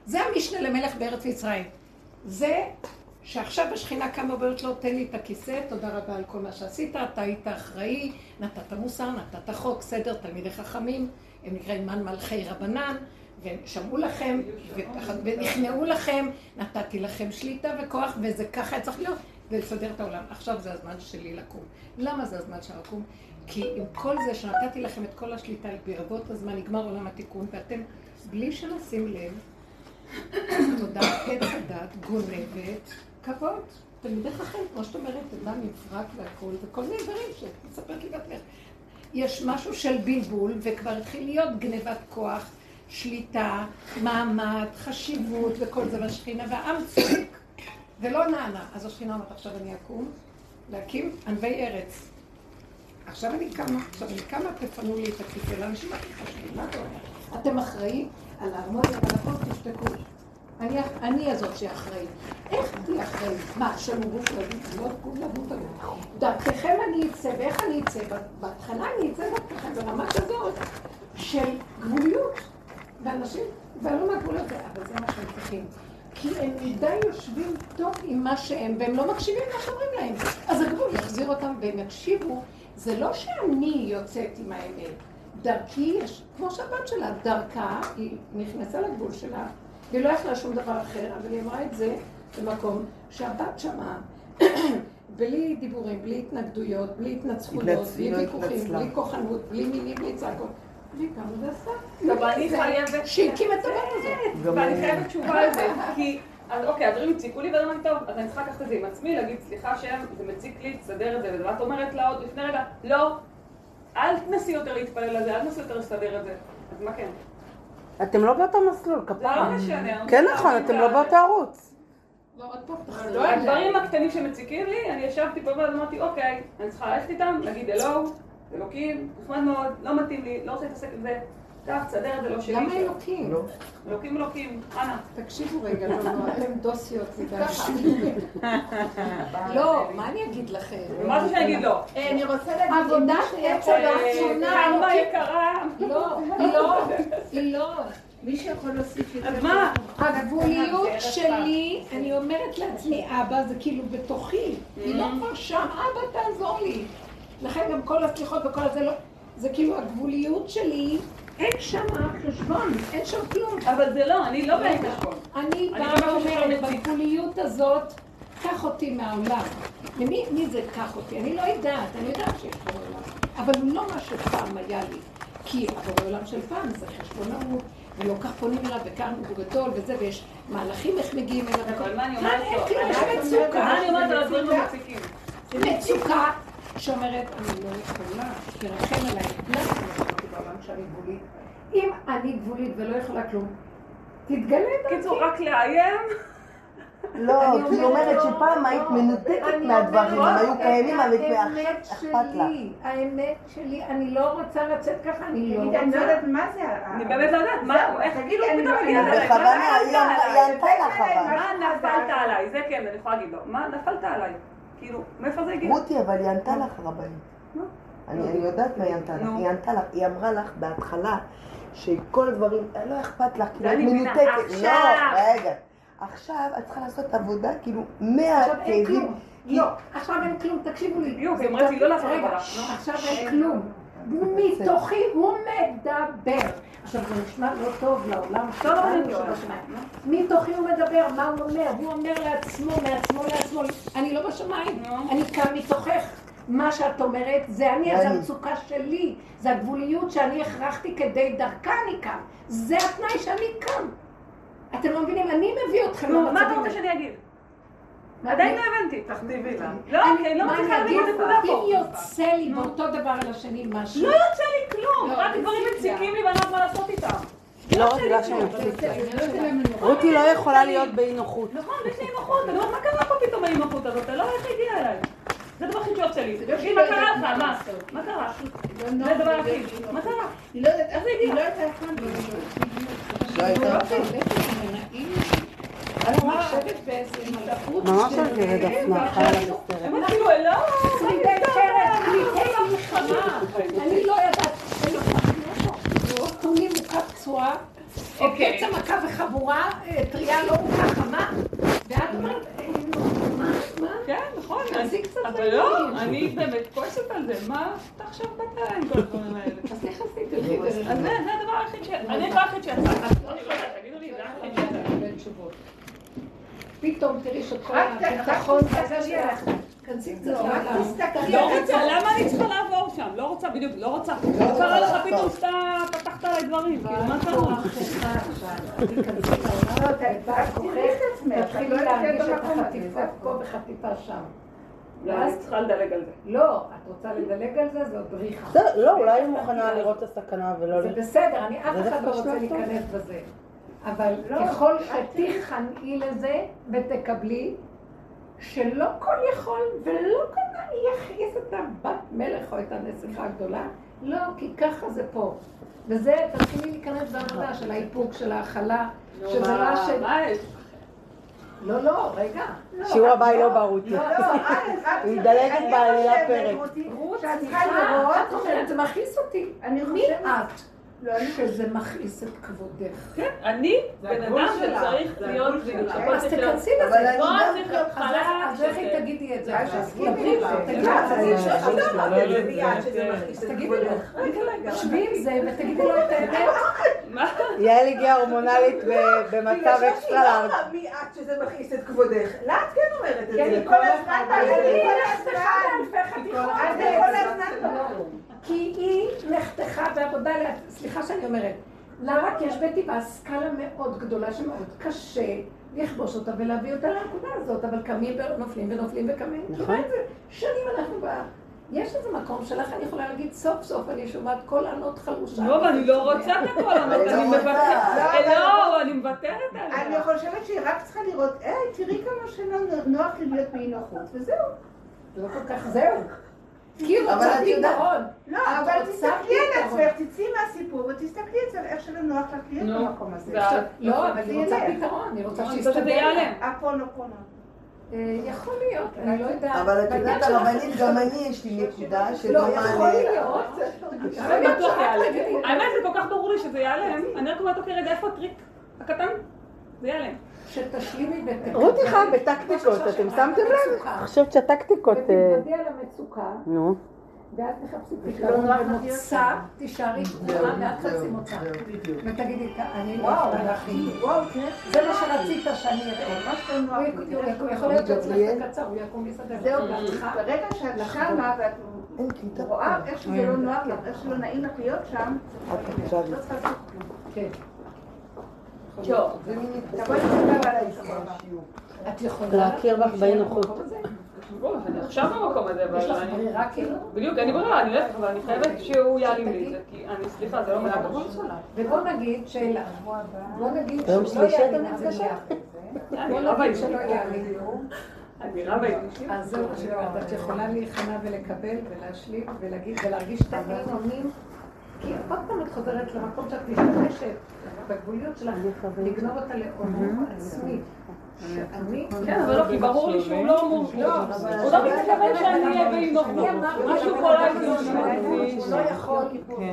זה המשנה למלך בארץ מצרים. זה שעכשיו השכינה קמה ואומרת לו, תן לי את הכיסא, תודה רבה על כל מה שעשית, אתה היית אחראי, נתת מוסר, נתת חוק, סדר, תלמידי חכמים, הם נקראים מן מלכי רבנן, והם שמעו לכם, ונכנעו לכם, נתתי לכם שליטה וכוח, וזה ככה צריך להיות, ולסדר את העולם. עכשיו זה הזמן שלי לקום. למה זה הזמן שלי לקום? כי עם כל זה שנתתי לכם את כל השליטה ברבות הזמן, נגמר עולם התיקון, ואתם, בלי שנשים לב, [coughs] תודה, עץ הדת, גונבת, כבוד. תלמידי חכם, כמו שאת אומרת, אדם מפרק והכול, וכל מיני דברים שאת מספרת לי בעצמך. יש משהו של בלבול, וכבר התחיל להיות גנבת כוח, שליטה, מעמד, חשיבות וכל זה בשכינה, והעם צועק, ולא נענה. אז השכינה אומרת, עכשיו אני אקום, להקים ענבי ארץ. עכשיו אני קמה, עכשיו אני קמה, תפנו לי את הכיסא לאנשים הכי חשובים, מה אתה אומר? אתם אחראים על ההרמוניה ועל הכל, תשתקו. אני, אני הזאת שאחראית. איך תהיי אחראית? מה, הוא גוף להגיד, לא גוף למות עליו. דרככם אני אצא, ואיך אני אצא? בהתחלה אני אצא דרככם ברמה כזאת של גבוליות. ואנשים, ועלו מהגבולות, אבל זה מה שהם צריכים. כי הם מדי יושבים טוב עם מה שהם, והם לא מקשיבים מה שאומרים להם. אז הגבול יחזיר אותם והם יקשיבו. זה לא שאני יוצאת עם האמת. דרכי יש, כמו שהבת שלה, דרכה, היא נכנסה לגבול שלה, והיא לא יכלה שום דבר אחר, אבל היא אמרה את זה במקום שהבת שמעה, בלי דיבורים, בלי התנגדויות, בלי התנצחויות, התנצ- בלי לא ויכוחים. בלי כוחנות, בלי מילים, בלי צעקות. אבל אני חייבת... שהקים את הבת הזאת. גם ואני חייבת תשובה על זה, כי... אז אוקיי, הדברים הציקו לי, ואני אומרת, טוב, אז אני צריכה לקחת את זה עם עצמי, להגיד, סליחה שם, זה מציק לי, תסדר את זה, ואת אומרת לה עוד לפני רגע, לא, אל תנסי יותר להתפלל על זה, אל תנסי יותר לסדר את זה. אז מה כן? אתם לא באותו מסלול, זה לא כפרה. משנה. כן נכון, אתם לא באותו ערוץ. לא, הדברים הקטנים שמציקים לי, אני ישבתי פה ואמרתי, אוקיי, אני צריכה ללכת איתם, להגיד אלוהו, אלוקים, נחמד מאוד, לא מתאים לי, לא רוצה להתעסק עם זה. קח, תסדר את זה, לא שלי. למה אלוקים? אלוקים אלוקים, אנא. תקשיבו רגע, לא, לא, אתם דוסיות [laughs] מדי. לא, מה אני אגיד לכם? מה זה שאני אגיד לא? אני רוצה להגיד... עבודת עץ הראשונה. כמה יקרה. לא, היא לא, היא לא. מי שיכול להוסיף יותר... אז מה? הגבוליות שלי, אני אומרת לעצמי, אבא, זה כאילו בתוכי. היא לא כבר שם, אבא, תעזור לי. לכן גם כל הסליחות וכל הזה לא... זה כאילו הגבוליות שלי, אין שם חשבון, אין שם כלום. אבל זה לא, אני לא באין חשבון. אני באה לא ואומרת, בגבוליות הזאת, קח אותי מהעולם. למי מי זה קח אותי? אני לא יודעת, אני יודעת שיש פה עולם. אבל הוא לא מה שפעם היה לי. כי הבורא עולם של פעם זה חשבונאות, ולא כך פונים אליו, וכאן הוא גדול וזה, ויש מהלכים איך מגיעים אליו. אבל מה אני כאן אומרת אין לו? כלום, יש מצוקה. מה אני אומרת על הדברים המציקים? מצוקה שאומרת, אני לא יכולה, תרחם עליי, למה אני יכולתי בעולם שאני גבולית? אם אני גבולית ולא יכולה כלום, תתגלה דרכי. קיצור, רק לאיים? לא, כי היא אומרת שפעם היית מנותקת מהדברים, הם היו קיימים, אבל אכפת לך. שלי, האמת שלי, אני לא רוצה לצאת ככה, אני לא תגידי, אני לא רוצה. יודעת מה זה... אני באמת לא יודעת, מה, איך כאילו אני פתאום לא- אני אליי? בכוונה, היא ענתה לך אבל. מה נפלת עליי? זה כן, אני יכולה להגיד לו. מה נפלת עליי? כאילו, מאיפה זה הגיע? רותי, אבל היא ענתה לך רבנית. אני אני יודעת מה היא ענתה לך. היא ענתה לך, היא אמרה לך בהתחלה שכל הדברים, לא אכפת לך, כאילו את. מנותקת. לא, רגע. עכשיו את צריכה לעשות עבודה, כאילו, מהכאבים. כלום. לא, עכשיו אין כלום, תקשיבו לי. בדיוק, היא אומרת לי לא לעשות רגע, עבודה. עכשיו אין כלום. מתוכי הוא מדבר. עכשיו זה נשמע לא טוב לעולם לא, לא, שלנו, לא. מתוכי הוא מדבר, מה הוא אומר? הוא אומר לעצמו, מעצמו לעצמו. אני לא בשמיים. אני כאן מתוכך. מה שאת אומרת, זה אני, ואני. המצוקה שלי, זה הגבוליות שאני הכרחתי כדי דרכה אני כאן. זה התנאי שאני כאן. אתם לא מבינים, אני מביא אתכם נו, מה אתה למצבים רוצה שאני אגיד? עדיין לא הבנתי. תכתיבי לה. לא, כי אני לא מה מצליחה להבין? את הנקודה אם פה. יוצא לי באותו דבר על השני משהו, לא יוצא לי כלום, לא, רק דברים. מציקים לי ואני לא יודעת מה לעשות איתם. לא רק בגלל שמציק לך. רותי לא יכולה להיות באי נוחות. נכון, יש לי נוחות, אני אומרת, מה קרה פה פתאום האי-נוחות הזאת? אתה לא איך הגיע אליי. זה הדבר הכי שיוצא לי. תגיד, מה קרה לך? מה? מה קרה? זה הדבר הכי. מה קרה? היא לא יודעת איך זה הגיע? היא לא יודעת איך לא. באיזה מלכות ממש על זה דפנה, חיה לה בסרט. הם כאילו, לא. אני לא יודעת. כולי מוכה פצועה, אוקיי. פצע מכה וחבורה, אה, טריה לא מוכה חמה, ואת אומרת, אה, מה, מה? כן, נכון. אבל לא. אני באמת כועסת על זה. מה אתה עכשיו באת עם כל הדברים האלה? [laughs] אז איך עשית את זה? אז זה זה הדבר היחיד ש... אני הדבר היחיד שיצא. תגידו לי, זה היחיד שיצא. פתאום תראי שכל הביטחון הזה שלך, לא, לא רוצה, למה אני צריכה לעבור שם? לא רוצה, בדיוק, לא רוצה. מה קרה לך פתאום שאתה פתחת עליי דברים? כאילו, מה קרה? תתחילי להרגיש את החטיפה פה וחטיפה שם. לא, אני צריכה לדלג על זה. לא, את רוצה לדלג על זה? זאת בריחה. לא, אולי היא מוכנה לראות את הסכנה ולא... זה בסדר, אני אף אחד לא רוצה. להיכנס בזה. אבל ככל שתיכנעי לזה ותקבלי, שלא כל יכול ולא כל יכעיס את הבת מלך או את הנסיכה הגדולה, לא, כי ככה זה פה. וזה, תתחילי להיכנס בעבודה של האיפוק, של ההכלה, שזה לא השם. לא, לא, רגע. שיעור הבא היא לא ברותי. לא, היא מדלגת בעלילה פרק. רות, שאת צריכה לראות את אומרת, זה מכעיס אותי. אני מי. את לא, שזה מכעיס את כבודך? כן, אני בן אדם. שצריך להיות... שהכל אז תכנסי אבל לזה. אני לא, צריך להיות אז חלק. אז איך היא תגידי את זה? תגידי לא, לא, את את תגידי. לו, שבי עם זה ותגידי לו את האמת. יעל הגיעה הורמונלית במצב אקסטרה לארג'. לא מי את שזה מכעיס את כבודך? לה את כן אומרת את כי זה. אני כל הזמן אני כל הזמן כי היא נחתכה בעבודה, סליחה שאני אומרת, למה? כי יש בטבעה סקאלה מאוד גדולה שמאוד קשה לכבוש אותה ולהביא אותה לנקודה הזאת, אבל קמים ונופלים ונופלים וקמים. נכון. זה שנים אנחנו ב... יש איזה מהמקום שלך, אני יכולה להגיד סוף סוף אני שומעת קול ענות חלושה. לא, ואני לא רוצה את הקול ענות, אני מוותרת. לא, אני מוותרת עליה. אני חושבת שהיא רק צריכה לראות, היי, תראי כמה שלא נוח לי להיות באי נוחות, וזהו. זה לא כל כך זהו. כי היא אבל רוצה את יודעת-. לא, אבל תסתכלי על פתרון. עצמך, תצאי מהסיפור ותסתכלי אצל איך שלא נוח לך להיות במקום הזה. לא, אבל זה היא רוצה. פתרון, היא רוצה אני רוצה שזה שיסתדר. ייעלם. הפונופונה. אה, יכול להיות, אני לא יודעת. אבל את יודעת, הרבנית, גם אני יש לי נקודה לא, שלא יכול מעלה. להיות. בטוח ייעלם. האמת זה כל כך ברור לי שזה ייעלם, אני רק אומרת, אוקיי, רגע, איפה הטריק הקטן? זה ייעלם. שתשלימי ותקדמי. רותי חי בטקטיקות, אתם שמתם לב? אני חושבת שהטקטיקות... אה, ותתוודי על המצוקה, נו. ואז תחפשי פתרון במוצא, תישארי תקועה ואת תחפשי מוצא. ותגידי, אני לא יכולה להכין. זה מה שרצית שאני אראה. לא נוח הוא יכול להיות שאצלך זה קצר, הוא יקום ויסדר. זהו. ברגע שאת שמה ואת. רואה איך שזה לא נוח לך, איך שלא נעים לך להיות שם, עכשיו. לא צריכה לעשות כלום. כן. טוב, תבואי לדבר על העסקה. את יכולה להכיר בך באי נוחות. אני עכשיו במקום הזה, יש אבל לך אני... ברירה כאילו? בדיוק, אין לי ברירה, אני הולכת, אבל אני חייבת שהוא יעלים לי את זה, כי אני, סליחה, זה לא שלה. ובוא נגיד שאלה, בוא נגיד שלא יעלים אתה את זה. בוא נגיד שלא יעלים. אני רבה איתי. אז זהו, את יכולה להיכנע ולקבל ולהשלים ולהגיד ולהרגיש את האין-אונים כי עוד פעם את חוזרת למקום שאת משתמשת בגבוליות שלך, לגנוב אותה לאונו עצמי. כן, אבל לא, כי ברור לי שהוא לא אמור... לא, אבל- הוא לא מתכוון שאני אהיה באי אני נוחות. אמרתי משהו לך, פה לא. לא יכול,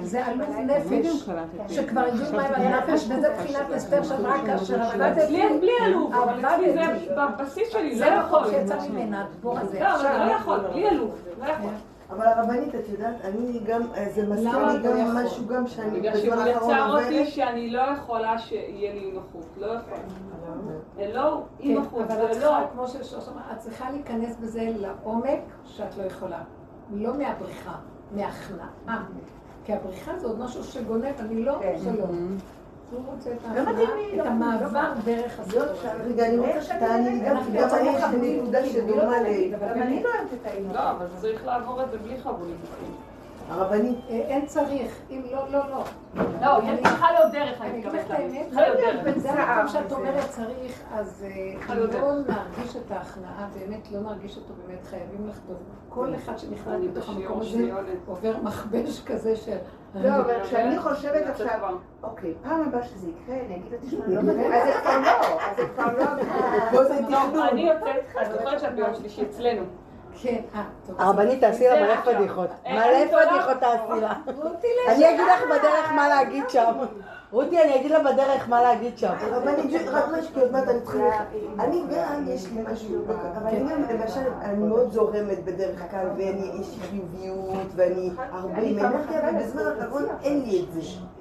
זה עלוב נפש, שכבר הגיעו מים על הנפש, וזה בחינת אסתר שעברה כאשר עבדתי. אצלי בלי עלוב, אבל אצלי זה. בבסיס שלי, לא זה יכול. מקום שיצא ממנה, הדיבור הזה. לא, אבל לא יכול, בלי עלוב, לא יכול. אבל הרבנית, את יודעת, אני גם, אה, זה מזכיר לי לא גם יכול? משהו גם שאני בגלל שהוא בזמן האחרון יצר אותי עוברת. שאני לא יכולה שיהיה לי נוחות, לא יכולה. לא, אי כן, נוחות, זה לא. כמו ששוש אמרה, את צריכה להיכנס בזה לעומק שאת לא יכולה. לא מהבריחה, מהכנעה. כי הבריחה זה עוד משהו שגונב, אני לא כן. לא מתאים לי, את לא- המעבר דרך הסוד. רגע, אני רוצה שתעני לי גם, כי גם אני יש לי נקודה שדומה ל... גם אני לא אוהבת את האימא. לא, אבל צריך לעבור את זה בלי חבולים. הרבנית, אה, אין צריך, אם לא, לא, לא. לא, כן, צריכה להיות דרך, אני מתכוונת דרך. זה המקום שאת אומרת צריך, אז אה, לא נרגיש את ההכנעה, באמת לא נרגיש אותו, באמת חייבים לחדור. כל אחד שנכנס אני בתוך המקום הזה. עובר מכבש כזה של... לא, אבל כשאני חושבת עכשיו. אוקיי, פעם הבאה שזה יקרה, אני אגיד לה, תשמע, לא אז זה כבר לא, אז זה כבר לא... [laughs] לא, תכנון. אני יוצאת, את זוכרת שאת ביום שלישי אצלנו. כן, אה, טוב. הרבנית תעשי לה מלא. פדיחות. אה, מלא. פדיחות תעשי לה. אני אגיד לך בדרך מה להגיד שם. רותי, אני אגיד לה בדרך מה להגיד שם. הרבנית, רק משהו, כי עוד מעט אני צריכה ללכת. אני גם, יש לי משהו, אבל אני גם, למשל, אני מאוד זורמת בדרך כלל, ואני, יש לי חיוביות, ואני הרבה עם אנרגיה, ובזמן האחרון אין לי את זה.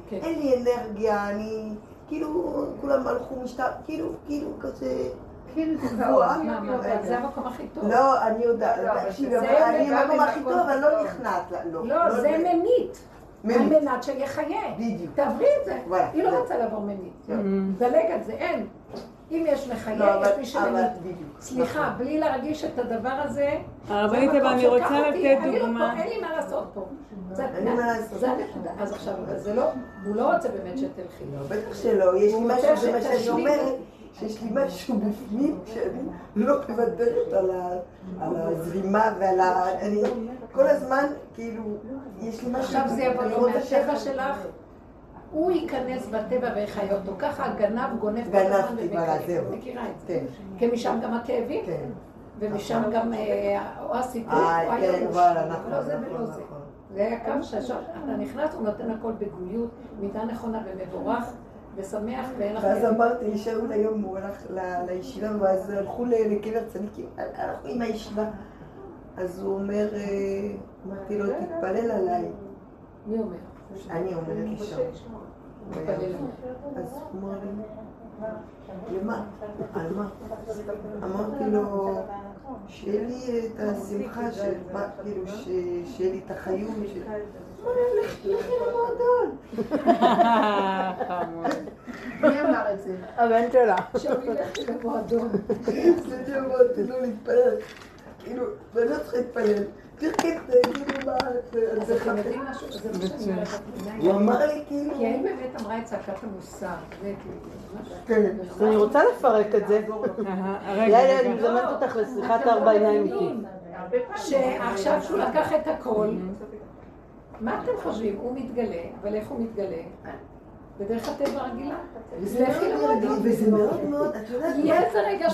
כן. אין לי אנרגיה, אני, כאילו, כולם הלכו משטר, כאילו, כאילו, כזה, כאילו זה אבל זה המקום הכי טוב. לא, אני יודעת, לא, אבל תקשיבי, זה אבל אני במקום הכי טוב, אני לא. נכנעת לה, לא. לא, זה ממית. על. מנת שיחיה. בדיוק. תעברי את זה. היא לא רוצה לעבור ממית. כן. דלג על זה, אין. אם יש לא, לחיה, אבל- יש מי שממית. סליחה, בלי להרגיש את הדבר הזה, הרבנית, זה אבל המקום אני רוצה אותי, לתת אני לא דוגמה. פה, אין לי מה לעשות פה. זה אין לי מה לעשות. זה הנקודה. אז עכשיו, זה לא, הוא לא רוצה באמת שתלכי. בטח שלא, יש לי משהו, זה מה שאני. אומרת, שיש לי משהו בפנים שאני לא מוותרת על הזרימה ועל ה... אני כל הזמן, כאילו. עכשיו זה יבוא לו רוצה מהטבע שלך, הוא ייכנס בטבע ויחיה אותו. ככה הגנב גונב כל הזמן. זהו. מכירה את זה. כן, כי משם גם הכאבים, כן. ומשם גם אה, או הסיפור, או אה, כן, הייאוש. וואלה, נכון, לא זה נכון, ולא זה. נכון. זה היה קו שאתה נכנס, הוא נותן הכל בגוליות, מידה נכונה ומבורך, ושמח, ואין לך... ואז אמרתי לשאול היום, הוא הלך לישיבה, ואז הלכו לקבר צדיקים, הלכו עם הישיבה. אז הוא אומר, אה, אמרתי לו, תתפלל עליי. מי אומר? אני אומרת לי שם. אז הוא אמר לי, למה? על מה? אמרתי לו, שיהיה לי את השמחה של, מה, כאילו, ש- שיהיה לי את החיות. אמר לי, "לכי- לכי למועדון. [laughs] מי אמר את זה? הבן שלה. שהוא ילך למועדון. [laughs] זה אמרתי לו להתפלל. כאילו, ואני לא צריכה להתפלל. פרקי, כאילו מה, משהו? זה מה שאני אומרת. הוא אמר לי כאילו... כי האם באמת אמרה את צעקת המוסר? זה כן. אני רוצה לפרק את זה. יאללה, אני מזמנת אותך לשיחת ארבע עיניים איתי. שעכשיו שהוא לקח את הכל, מה אתם חושבים? הוא מתגלה, אבל איך הוא מתגלה? בדרך הטבע הרגילה. לכי למועדון. וזה מאוד מאוד, את יודעת,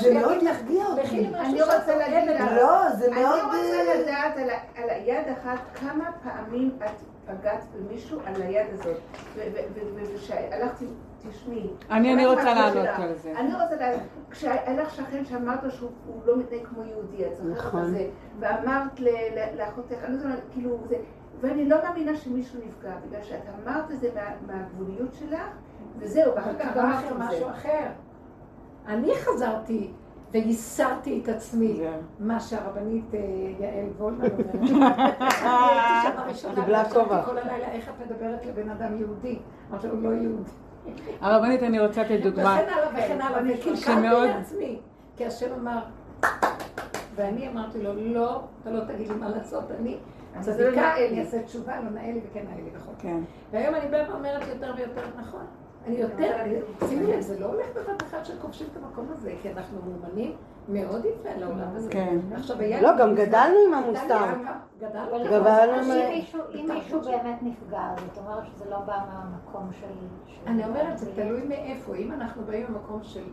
זה מאוד לך, להרגיע אותי. אני רוצה להגיד. לך. לא, זה אני מאוד... רוצה אה, לדעת על היד אחת, כמה פעמים את פגעת במישהו על היד הזאת. ו- ו- ו- וכשהלכתי, תשמעי. אני- אני רוצה לענות. על זה. אני רוצה לדעת, כשהלך שכן שאמרת שהוא הוא לא מתנהג כמו יהודי, את זוכרת נכון. את זה, ואמרת ל- ל- לאחותך, אני לא יודעת, כאילו, זה, ואני לא מאמינה שמישהו נפגע, בגלל שאת אמרת את זה מה- מהגבוליות שלך, וזהו, ואחר כך אמרת לכם את זה. משהו אחר. אני חזרתי וייסרתי את עצמי, מה שהרבנית אה, יעל וולמן [laughs] אומרת. אני הייתי שם הראשונה, קיבלה כובע. כל הלילה, איך את מדברת לבן אדם יהודי? אמרתי לו, לא יהודי. הרבנית, אני רוצה לתת דוגמה. וכן הלאה וכן הלאה, וקלקלתי שמאוד- לעצמי, כי השם אמר, ואני אמרתי לו, לא, אתה לא תגיד לי מה לעשות, אני צדיקה, נאה לי. אני אעשה תשובה, לא נאה לי וכן נאה לי וכו'. כן. והיום אני באה ואומרת יותר ויותר נכון. אני יותר, שימי לב, זה לא הולך בבת אחת שכובשים את המקום הזה, כי אנחנו מאומנים מאוד יפה לעולם הזה. כן. עכשיו היה לא, גם גדלנו עם גדלנו המוסר. עם ה- גדלנו. לנו- אם מישהו- באמת נפגע, זאת אומרת שזה לא בא מהמקום של... אני אומרת, זה תלוי מאיפה. אם אנחנו באים ממקום של...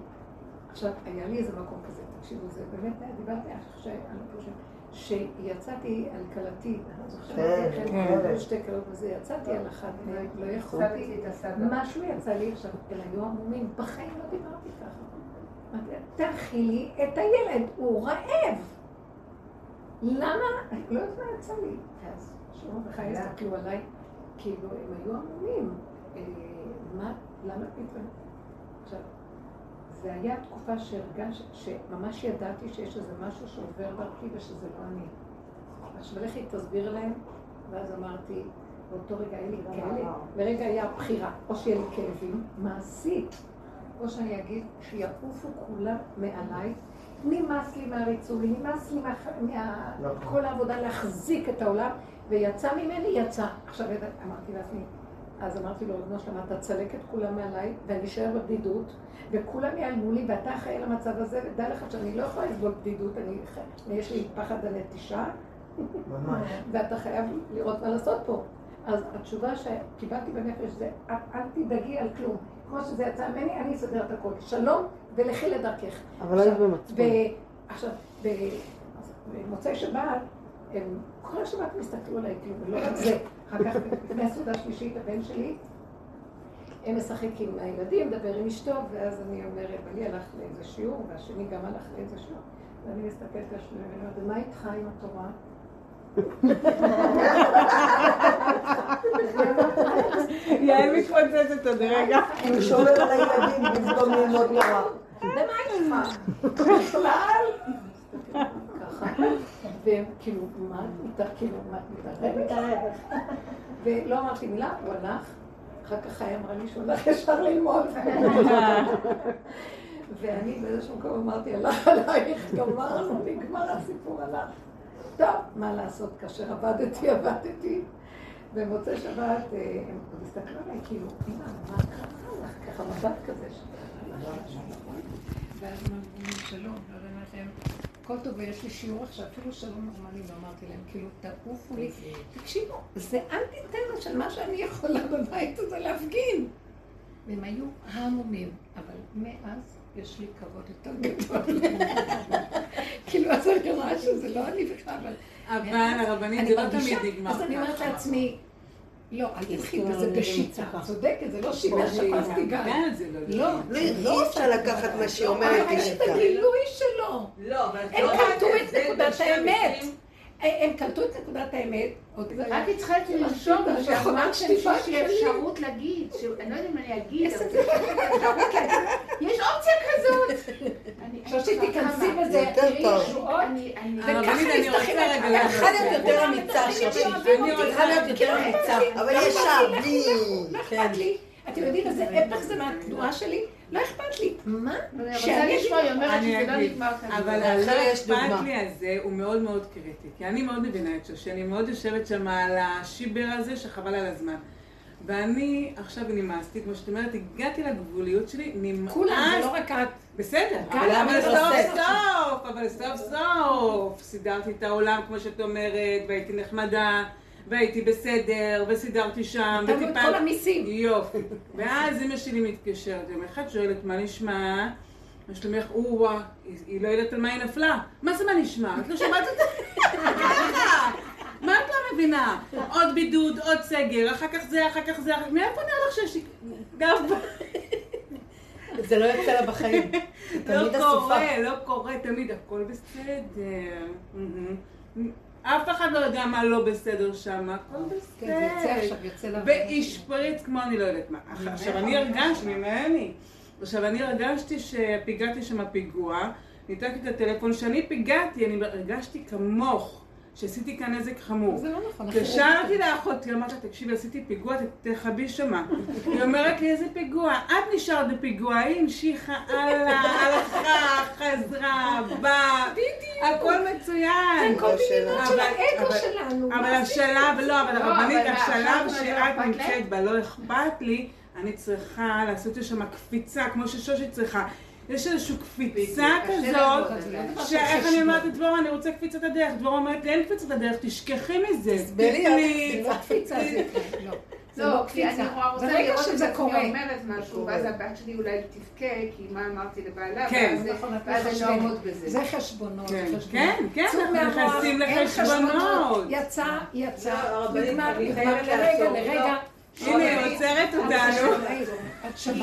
עכשיו, היה לי איזה מקום כזה, תקשיבו, זה באמת, דיברתי עכשיו, אני לא חושבת, שיצאתי על כלתי, אז עכשיו כן, כן. היו שתי כלות וזה, יצאתי על אחת מהן, לא יכולתי. את הסבא. משהו יצא לי עכשיו, הם היו עמומים, בחיים לא דיברתי ככה. תאכילי את הילד, הוא רעב. למה? אני לא יודעת מה יצא לי. אז שמעון וחי הסתכלו עליי, כאילו הם היו עמומים. אה, מה, למה פתאום? זה היה תקופה שהרגש, שממש ידעתי שיש איזה משהו שעובר דרכי ושזה לא אני. עכשיו לכי תסביר להם, ואז אמרתי, באותו רגע היה לי כאלה, ורגע היה בחירה, או שיהיה לי כאבים, מעשית, או שאני אגיד שיעופו כולם מעליי, נמאס לי מהריצוי, נמאס לי מכל העבודה להחזיק את העולם, ויצא ממני, יצא. עכשיו אמרתי לעצמי, אז אמרתי לו, ריבונו שלמה, אתה תסלק את כולם מעליי, ואני אשאר בבדידות, וכולם ייעלמו לי, ואתה אחראי למצב הזה, ודע לך שאני לא יכולה לסבול בדידות, אני, יש לי פחד הנטישה. ואתה חייב לראות מה לעשות פה. אז התשובה שקיבלתי בנפש זה, "אל- תדאגי על כלום. כמו שזה יצא ממני, אני אסדר את הכל. שלום, ולכי לדרכך. אבל היית במצפון. עכשיו, במוצאי שבת, הם כל השבת הם הסתכלו עליי כלום, ולא רק זה. אחר כך, לפני הסעודה השלישית, הבן שלי, הם משחק עם הילדים, מדבר עם אשתו, ואז אני אומרת, בעלי הלך לאיזה שיעור, והשני גם הלך לאיזה שיעור, ואני מסתכלת על השני, ואני אומרת, ומה איתך עם התורה? יעל מתפוצצת עוד רגע. הוא שומר על הילדים במקום ללמוד תורה. ומה איתך? בכלל? ככה, והם כאילו, מה את מתערבת? כאילו, מה את מתערבת? ולא אמרתי מילה, הוא הלך. אחר כך חיה אמרה לי שהוא הלך ישר ללמוד. ואני באיזשהו מקום אמרתי, הלך עלייך, גמרנו, נגמר הסיפור, הלך. טוב, מה לעשות, כאשר עבדתי, עבדתי. במוצאי שבת, אה, הם הסתכלו עליי, כאילו, אמא, מה קרה לך? ככה מבט כזה. ואז הם אמרו שלום, ואז אמרתי להם, כל טוב, ויש לי שיעור עכשיו, אפילו שלום נורמלי, ואמרתי להם, כאילו, תעופו לי. תקשיבו, זה אנטי-טבע של מה שאני יכולה בבית הזה להפגין. והם היו המומים, אבל מאז יש לי כבוד יותר גדול. [laughs] כאילו, אז אני רואה שזה לא אני בכלל, אבל... אבל הרבנית אני זה לא תמיד נגמר אז אני אומרת. לעצמי, לא, אל בזה אני בשיטה. צודקת, זה לא שיטה שפסתי. גם זה לא לא, לא, אי אפשר לקחת מה שהיא אומרת אבל יש את. הגילוי שלו. לא, אבל הם לא קלטו את זה, נקודת בשם האמת. מקרים- הם קלטו את נקודת האמת. עוד רק התחלתי לרשום שאמרת שיש לי אפשרות להגיד, שאני לא יודעת אם אני אגיד, אבל יש אופציה כזאת. [laughs] אני- עכשיו שתיכנסי? בזה, תראי. ישועות. אני- אני- וככה אני עליי. לענות. צריכה להיות יותר אמיצה, שושי. אני רוצה צריכה להיות יותר אמיצה. אבל ישר, בלי... לא כן. אתם יודעים איזה הפך זה מהתנועה שלי? לא אכפת לי. מה? שאני לשמוע, היא אומרת שזה לא נגמר כאן. אבל הלא אכפת לי הזה הוא מאוד מאוד קריטי. כי אני מאוד מבינה את שושי, אני מאוד יושבת שם על השיבר הזה שחבל על הזמן. ואני עכשיו נמאסתי, כמו שאת אומרת, הגעתי לגבוליות שלי, נמאס. כולם, זה לא רק את. בסדר, אבל סוף סוף, אבל סוף סוף סידרתי את העולם, כמו שאת אומרת, והייתי נחמדה. והייתי בסדר, וסידרתי שם, וטיפלתי... נתנו את כל המיסים. יופי. ואז אמא שלי מתקשרת, יום אחד שואלת, מה נשמע? מה שלומך? או-אה, היא לא יודעת על מה היא נפלה. מה זה מה נשמע? את לא שמעת את זה? מה את לא מבינה? עוד בידוד, עוד סגר, אחר כך זה, אחר כך זה, מאיפה נראה לך שיש... גב... זה לא יוצא לה בחיים. לא קורה, לא קורה, תמיד הכל בסדר. אף אחד לא יודע מה לא בסדר שם, הכל בסדר. כן, זה יוצא עכשיו, יוצא לה... והשפריץ כמו אני לא יודעת מה. עכשיו, אני הרגשתי, ממני. עכשיו, אני הרגשתי שפיגעתי שם פיגוע, ניתקתי את הטלפון, שאני פיגעתי, אני הרגשתי כמוך. שעשיתי כאן נזק חמור. זה לא נכון. התקשרתי לאחותי, אמרתי לה, תקשיבי, עשיתי פיגוע, תכבי שמה. היא אומרת לי, איזה פיגוע? את נשארת בפיגוע, היא המשיכה הלאה, הלכה, חזרה, באה, הכל מצוין. זה כל מיני של האגו שלנו. אבל השלב, לא, אבל הרבנית, השלב שאת נמצאת בה, לא אכפת לי, אני צריכה לעשות שם קפיצה, כמו ששושי צריכה. יש איזושהי קפיצה כזאת, שאיך אני אומרת לדבורה, אני רוצה קפיצת הדרך, דבורה אומרת לי, אין קפיצת הדרך, תשכחי מזה. תסבירי. זה לא קפיצה, זה לא. לא, כי אני רוצה לראות את עצמי אומרת משהו, ואז הבת שלי אולי תבכה, כי מה אמרתי לבעלה, ואז אני לא אעמוד בזה. זה חשבונות. כן, כן, אנחנו נכנסים לחשבונות. יצא, יצא, נגמר, נגמר, לרגע, לרגע. הנה, היא עוצרת אותנו.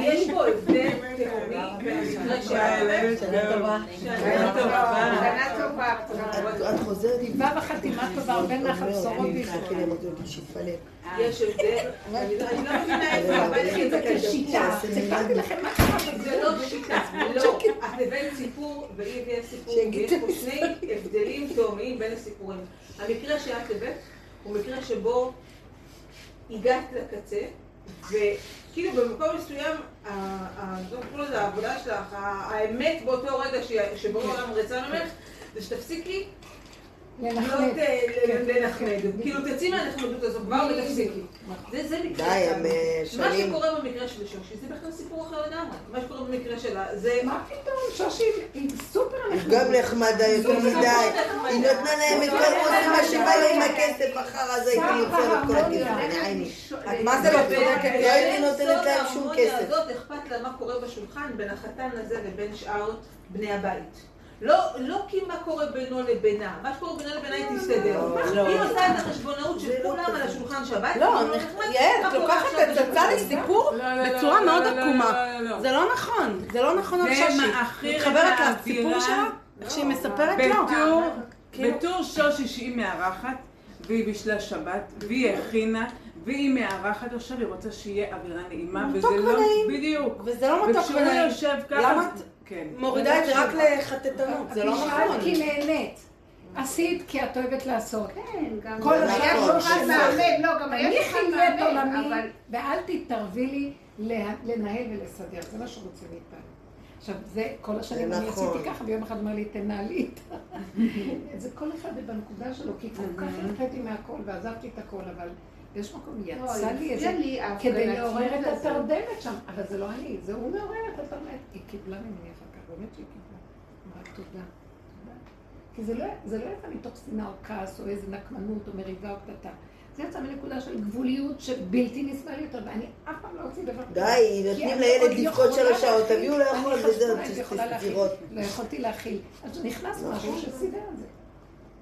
יש פה הבדל תהומי. שנה טובה. שנה טובה. את חוזרת עם... דיבה וחתימה טובה, הרבה נחת בשורות יש הבדל, אני לא מבינה איפה את זה כשיטה. סיפרתי לכם מה קרה. זה לא שיטה, לא. את הבאת סיפור והיא הביאה סיפור, ויש פה שני הבדלים תהומיים בין הסיפורים. המקרה שאת הבאת הוא מקרה שבו הגעת לקצה, וכאילו במקום מסוים, העבודה שלך, האמת באותו רגע שבו העולם רצה ממך, זה שתפסיקי לנחמד. כאילו תצאי מהנחמדות הזו כבר ותפסיקי. זה מקרה די, מה שקורה במקרה של שושי זה בכלל סיפור אחר לגמרי. מה שקורה במקרה שלה זה... מה פתאום? שושי היא סופר נחמדה. גם נחמדה יותר מדי. היא נתנה להם את כל עושים מה שבא לה עם הכסף, אחר אז הייתי יוצרת כל הכסף. מה זה לא צודקת? לא הייתי נותנת להם שום כסף. הזאת אכפת לה מה קורה בשולחן בין החתן הזה לבין שאר בני הבית. לא, לא כי מה קורה בינו לבינה, מה שקורה בינו לבינה היא תסתדר. היא עושה את החשבונאות של כולם על השולחן שהבית לא, יעל, את לוקחת את הצצה לסיפור בצורה מאוד עקומה. זה לא נכון, זה לא נכון על שושי. מתחברת לסיפור שלה, איך שהיא מספרת לו. בתור שושי שהיא מארחת, והיא בישלה שבת, והיא הכינה, והיא מארחת עכשיו, היא רוצה שיהיה אווירה נעימה, וזה לא... בדיוק. וזה לא מתוק ונעים. וכשהוא יושב ככה... את מורידה את זה רק לחטטנות? זה לא נכון. כי נהנית. עשית כי את אוהבת לעשות. כן, גם כל היה שולחן מעמד, לא, גם היה שולחן מעמד, אבל... ואל תתערבי לי לנהל ולסדר, זה מה שרוצים מאיתנו. עכשיו, זה כל השנים אני עשיתי ככה, ויום אחד אמר לי, תנהלי איתה. [laughs] זה כל אחד בנקודה שלו, כי כל כך הרחיתי מהכל ועזבתי את הכל, אבל באיזשהו מקום יצא לי איזה, כדי לעורר את התרדמת שם, אבל זה לא אני, זה הוא מעורר את התרדמת. היא קיבלה ממני אחר כך, באמת שהיא קיבלה. אמרה תודה. כי זה לא, זה לא יצא מתוך שנאה או כעס או איזה נקמנות או מריבה או קטטה. זה יצא מנקודה של גבוליות שבלתי נסבל יותר, ואני אף פעם לא אוציא דבר כזה. די, נותנים לילד לבכות שלוש שעות, תביאו לאכול וזהו, תסתירות. לא יכולתי להכיל. אז נכנס משהו שסידר את זה.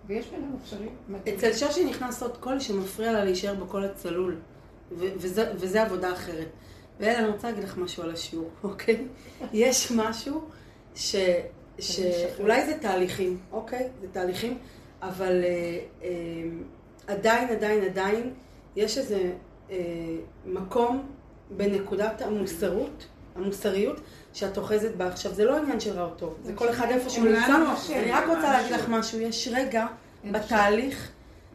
ויש בינינו אפשרים מדהים. אצל שושי נכנס עוד קול שמפריע לה להישאר בקול הצלול, וזה עבודה אחרת. ואלה, אני רוצה להגיד לך משהו על השיעור, [laughs] אוקיי? יש משהו ש... שאולי זה תהליכים, אוקיי? זה תהליכים, אבל אה, אה, עדיין, עדיין, עדיין, יש איזה אה, מקום בנקודת המוסרות, המוסריות, שאת אוחזת בה. עכשיו, זה לא עניין של רע או טוב, זה כל אחד איפה שהוא נמצא. אני רק רוצה להגיד לך משהו, יש רגע בתהליך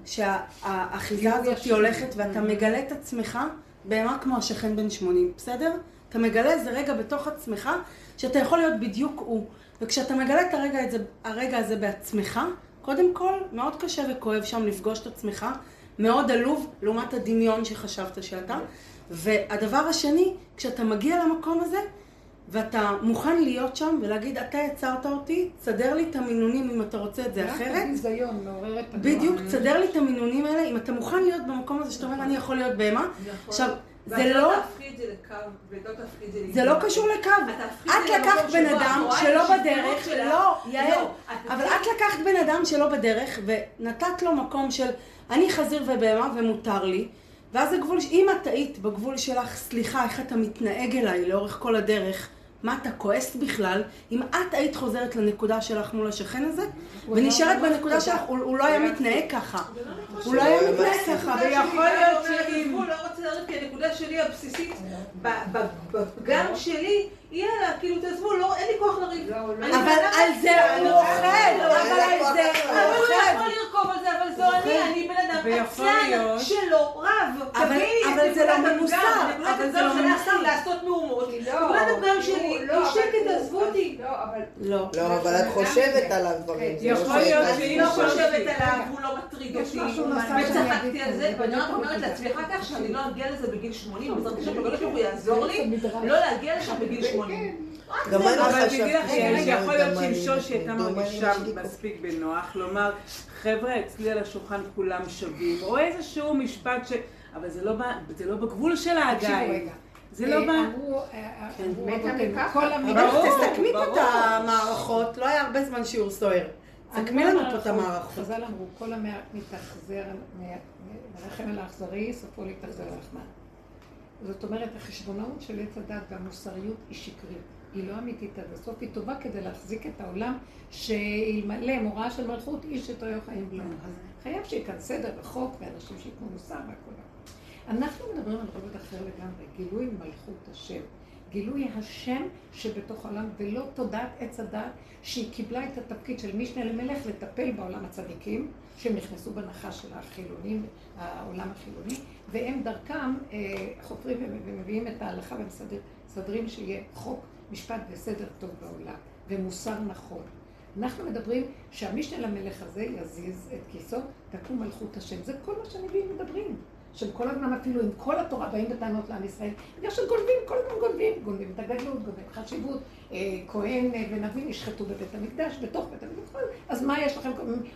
שהאחיזה הזאת הולכת ואתה מגלה את עצמך בהמה כמו השכן בן 80, בסדר? אתה מגלה איזה רגע בתוך עצמך, שאתה יכול להיות בדיוק הוא. וכשאתה מגלה את הרגע, הרגע הזה בעצמך, קודם כל, מאוד קשה וכואב שם לפגוש את עצמך, מאוד עלוב לעומת הדמיון שחשבת שאתה. והדבר השני, כשאתה מגיע למקום הזה, ואתה מוכן להיות שם ולהגיד, אתה יצרת אותי, תסדר לי את המינונים אם אתה רוצה את זה אחרת. רק הביזיון מעורר את בדיוק, תסדר לי את המינונים האלה, אם אתה מוכן להיות במקום הזה שאתה אומר, אני יכול להיות בהמה. נכון. עכשיו, זה לא... זה לא קשור לקו. את לקחת בן אדם שלא בדרך, לא, יעל, אבל את לקחת בן אדם שלא בדרך ונתת לו מקום של אני חזיר ובהמה ומותר לי. ואז הגבול, אם את היית בגבול שלך, סליחה, איך אתה מתנהג אליי לאורך כל הדרך, מה אתה כועס בכלל? אם את היית חוזרת לנקודה שלך מול השכן הזה, ונשארת בנקודה שלך, הוא לא היה מתנהג ככה. הוא לא היה מתנהג ככה. ויכול להיות שאם הוא לא רוצה לרדת כי הנקודה שלי הבסיסית, בפגם שלי, יאללה, כאילו תעזבו, לא, אין לי כוח לריב. לא, לא. אבל על זה הוא אוכל, אבל על זה הוא אוכל. על זה, אבל זו אני, אני בן אדם עצלן שלא רב. אבל זה לא ממוסר. אבל זה לא ממוסר. לעשות מהומות. נקודת הפגם שלי, היא שקט, עזבו אותי. לא, לא, אבל את חושבת עליו דברים. יכול להיות שהיא לא חושבת עליו, הוא לא מטריד אותי. וצחקתי על זה, ואני רק אומרת לעצמי אחר כך שאני לא אגיע לזה בגיל 80, בעזרת השם, הקדוש ברוך הוא יעזור לי לא להגיע לשם בגיל 80. גם אני אבל לך, שיכול להיות שעם שושי הייתה מרגישה מספיק בנוח, לומר, חבר'ה, אצלי על השולחן כולם שווים, או איזשהו משפט ש... אבל זה לא בגבול שלה עדיין. זה לא בא... אמרו, כל המידע, תסכמי פה את המערכות, לא היה הרבה זמן שיעור סוער. סכמי לנו פה את המערכות. חז"ל אמרו, כל המתאכזר, מרחם על האכזרי, סופו להתאכזר לחמן. זאת אומרת, החשבונאות של עץ הדת והמוסריות היא שקרית. היא לא אמיתית עד הסוף, היא טובה כדי להחזיק את העולם, שאלמלא מוראה של מלכות, איש את אוהב חיים בלום. אז חייב שיהיה כאן סדר וחוק, ואנשים שייתנו מוסר והכל. אנחנו מדברים על רובד אחר לגמרי, גילוי מלכות השם. גילוי השם שבתוך העולם, ולא תודעת עץ הדת שהיא קיבלה את התפקיד של משנה למלך לטפל בעולם הצדיקים, שהם נכנסו בנחש של החילונים, העולם החילוני, והם דרכם אה, חופרים ומביאים את ההלכה ומסדרים שיהיה חוק, משפט וסדר טוב בעולם, ומוסר נכון. אנחנו מדברים שהמשנה למלך הזה יזיז את כיסו, תקום מלכות השם. זה כל מה שהנביאים מדברים. שהם כל הזמן אפילו עם כל התורה באים בטענות לעם ישראל, בגלל שגונבים, כל הזמן גונבים, גונבים את הגדלות, גונבים חשיבות, אה, כהן אה, ונביא נשחטו בבית המקדש, בתוך בית המקדש, אז מה יש לכם,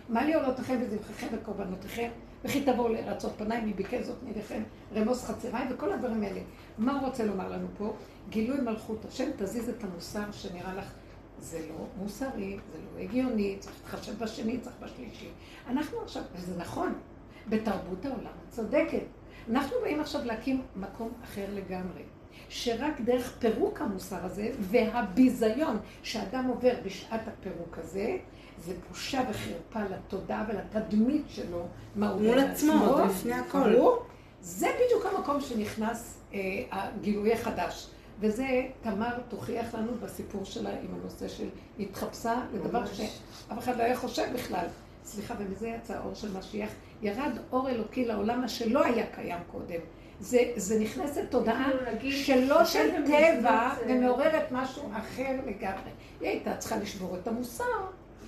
מה לי עולותיכם וזבחיכם וקורבנותיכם, וכי תבואו לרצות פניי, מי ביקש זאת מידיכם, רמוס חצריי, וכל הדברים האלה. מה הוא רוצה לומר לנו פה? גילוי מלכות השם, תזיז את המוסר שנראה לך זה לא מוסרי, זה לא הגיוני, צריך להתחשב בשני, צריך בשלישי. אנחנו עכשיו, וזה נכון, בתרבות העולם צודקת. אנחנו באים עכשיו להקים מקום אחר לגמרי, שרק דרך פירוק המוסר הזה והביזיון שאדם עובר בשעת הפירוק הזה, זה בושה וחרפה לתודעה ולתדמית שלו, מה הוא מול עצמו, לפני הכל. זה בדיוק המקום שנכנס אה, הגילוי החדש. וזה, תמר תוכיח לנו בסיפור שלה עם הנושא של התחפשה לדבר שאף אחד לא היה חושב בכלל. סליחה, ומזה יצא האור של משיח, ירד אור אלוקי לעולם, מה שלא היה קיים קודם. זה, זה נכנסת תודעה שלא של טבע ומעוררת משהו אחר לגמרי. היא הייתה צריכה לשבור את המוסר,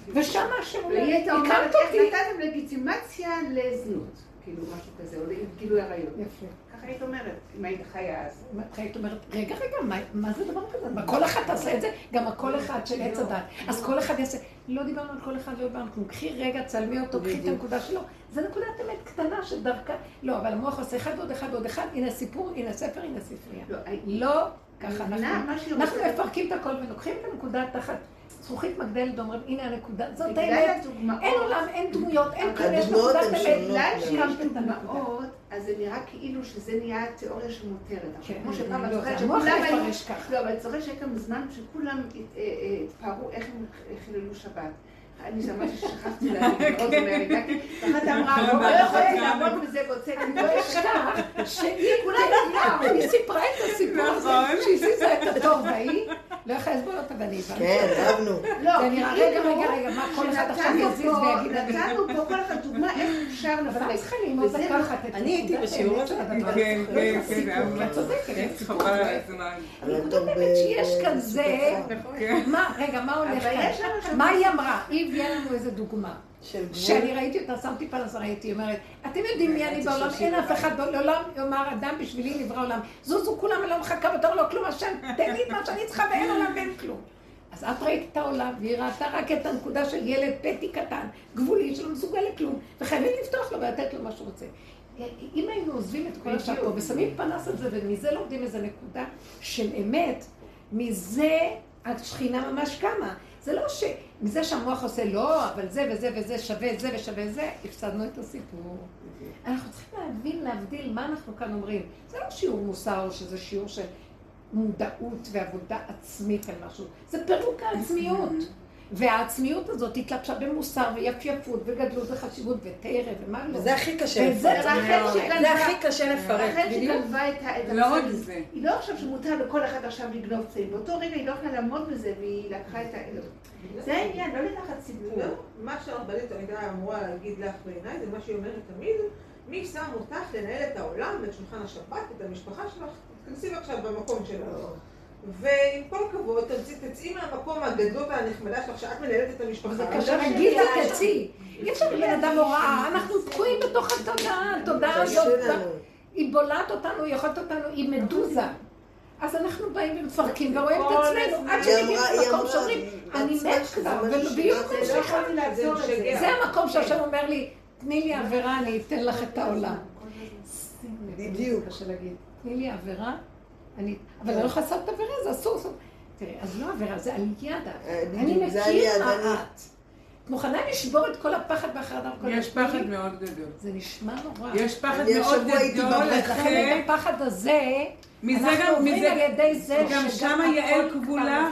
ושם השם אומר, הקמת אותי. איך נתתם לגיטימציה לזנות, כאילו משהו כזה, או לגילוי עריות. יפה. ככה היית אומרת, אם היית חיה אז. היית אומרת, רגע, רגע, מה זה דבר כזה? מה כל אחד תעשה את זה? גם הכל אחד של עץ הדת. אז כל אחד יעשה, לא דיברנו על כל אחד, לא דיברנו. קחי רגע, צלמי אותו, קחי את הנקודה שלו. זה נקודת אמת קטנה שדרכה, לא, אבל המוח עושה אחד ועוד אחד ועוד אחד, הנה סיפור, הנה ספר, הנה ספרייה. לא, לא ככה אנחנו, אנחנו מפרקים את הכל ולוקחים את הנקודה תחת זכוכית מגדלת ואומרים, הנה הנקודה, זאת האמת, אין עולם, אין דמויות, אין כאן, יש נקודת אמת. בגלל שיש דוגמאות, אז זה נראה כאילו שזה נהיה תיאוריה שמותרת. עכשיו, כמו שפעם, את זוכרת שכולם היו... לא, אבל את זוכרת שהיה כאן זמן שכולם התפארו איך הם חיללו שבת. אני שמעתי ששכחתי להגיד, מאוד מהרגע, ואחת [laughs] אמרה, לא יכולתי לעמוד בזה והוצאתי, לא אשכח, שהיא כולה [laughs] היא סיפרה את הסיפור הזה, שהזיזה את התור בהיא, לא יכולה לסבול אותה, ואני הבנתי. כן, רבנו. לא, זה נראה, רגע, רגע, רגע, מה כל אחד עכשיו יזיז ויגיד לנו. נתנו פה כל אחד דוגמה איך אפשר לפרק. אבל את צריכה ללמוד לקחת את אני הייתי בשיעור הזה. כן, כן, כן. את צודקת. חבל על הזמן. אני כותבת שיש כאן זה. מה, רגע, מה הולך כאן? מה היא אמרה? היא הביאה לנו איזה דוגמה. שאני ראיתי אותה, שמתי פלס, ראיתי, אומרת, אתם יודעים מי אני בעולם, אין אף אחד בעולם יאמר אדם בשבילי נברא עולם. זוזו כולם, אני לא מחכה בתור לא כלום, השם, תן לי את מה שאני צריכה ואין עולם ואין כלום. אז את ראית את העולם, והיא ראתה רק את הנקודה של ילד פטי קטן, גבולי, שלא מסוגל לכלום, וחייבים לפתוח לו ולתת לו מה שהוא רוצה. אם היינו עוזבים את כל השאר פה ושמים פנס על זה, ומזה לומדים איזה נקודה של אמת, מזה השכינה ממש קמה. זה לא שמזה שהמוח עושה לא, אבל זה וזה וזה שווה זה ושווה זה, הפסדנו את הסיפור. אנחנו צריכים להבין, להבדיל מה אנחנו כאן אומרים. זה לא שיעור מוסר שזה שיעור של מודעות ועבודה עצמית על משהו, זה פירוק העצמיות. והעצמיות הזאת התלבשה במוסר ויפייפות וגדלות וחשיבות ותרא ומה לא. וזה הכי קשה לפרט. זה הכי קשה לפרט. ה... לא רק זה. היא לא עכשיו שמותר לכל אחד עכשיו לגנוב צעיר. באותו רגע היא לא יכולה לעמוד בזה והיא לקחה את ה... זה העניין, לא לקחת סיפור. מה שהרבנית תמיד אמורה להגיד לך בעיניי, זה מה שהיא אומרת תמיד, מי שם אותך לנהל את העולם, את שולחן השבת, את המשפחה שלך, תכנסי עכשיו במקום שלך. ועם כל הכבוד, תצאי מהמקום הגדול והנחמדה שלך, שאת מנהלת את המשפחה. זה קשה להגיד לי תצאי. אי אפשר לבן אדם הוראה, אנחנו תקועים בתוך התודעה, התודעה הזאת. היא בולעת אותנו, היא יכולת אותנו, היא מדוזה. אז אנחנו באים ומפרקים ורואים את עצמנו, עד שמגיעים למקום שאומרים, אני מת כבר, ובדיוק זה המקום שהשם אומר לי, תני לי עבירה, אני אתן לך את העולם. בדיוק. תני לי עבירה, אני, אבל אני לא יכולה לעשות את העבירה, זה אסור. תראי, אז לא עבירה, זה עלייה. אה, אני מכיר מה את. את מוכנה לשבור את כל הפחד והחרדה? יש פחד מאוד גדול. זה נשמע נורא. יש פחד מאוד גדול, לכן את הפחד הזה, אנחנו עוברים על ידי זה גם שמה יעל כבולה,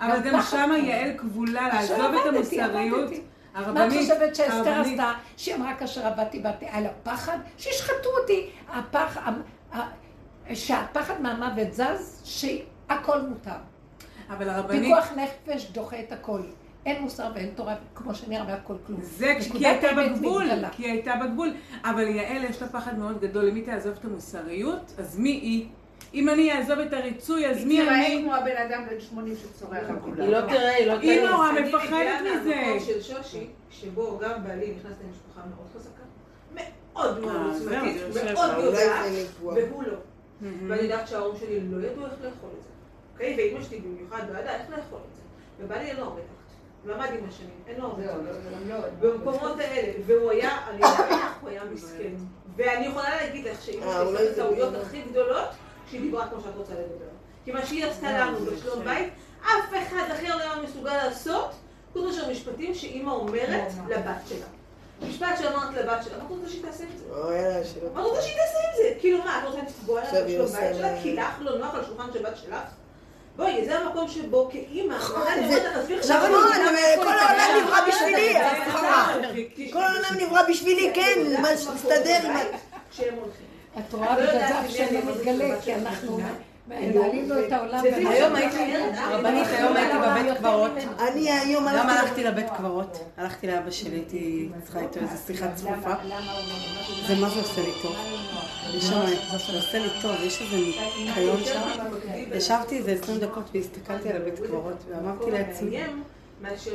אבל גם שמה יעל כבולה לעזוב את המוסריות. מה את חושבת שאסתר עשתה? שהיא אמרה כאשר עבדתי על הפחד, שישחטו אותי. הפחד... שהפחד מהמוות זז, שהכל מותר. אבל הרבנית... פיקוח נפש דוחה את הכל. אין מוסר ואין תורה, כמו שנראה והכל כלום. זה כי היא הייתה בגבול, כי היא הייתה בגבול. אבל יעל יש לה פחד מאוד גדול, אם היא תעזוב את המוסריות, אז מי היא? אם אני אעזוב את הריצוי, אז מי אני? היא תראה כמו הבן אדם בן 80 שצורח על כולם. היא לא תראה, היא לא תראה. היא נורא מפחדת מזה. אני מגיעה של שושי, שבו גם בעלי נכנס למשפחה מאוד חזקה, מאוד מאוד עוצמתית, מאוד יודעת, והוא לא. ואני יודעת שההורים שלי לא ידעו איך לאכול את זה. אוקיי? ואימא שלי במיוחד לא ידעה איך לאכול את זה. ובא לי אין לו הרבה תחת. למד עם השנים, אין לו הרבה תחת. במקומות האלה, והוא היה, אני יודעת [coughs] הוא היה מסכן. ואני יכולה להגיד לך שאימא שלי עשתה את הטעויות הכי גדולות, כשהיא דיברה כמו שאת רוצה לדבר. כי מה שהיא עשתה לנו בשלום בית, אף אחד אחר לא היה מסוגל לעשות, חוץ מאשר משפטים שאימא אומרת לבת שלה. משפט שאמרת לבת שלה, מה את רוצה שהיא תעשה עם זה? מה את רוצה שהיא תעשה עם זה? כאילו מה, את רוצה לפגוע לה בשלום בית שלה? כי לך לא נוח על שולחן של בת שלך? בואי, זה המקום שבו כאימא, נכון, כל העולם נברא בשבילי, כל העולם נברא בשבילי, כן, מה שתסתדר. כשהם הולכים. את רואה בגלל זה לא מתגלה, כי אנחנו... היום הייתי, הרבנית, היום הייתי בבית קברות. אני היום גם הלכתי לבית קברות. הלכתי לאבא שלי, הייתי צריכה איתו איזו שיחה צפופה. זה מה זה עושה לי טוב. זה עושה לי טוב, יש איזה ניקיון שם. ישבתי איזה עשרים דקות והסתכלתי על הבית קברות, ואמרתי לעצמי,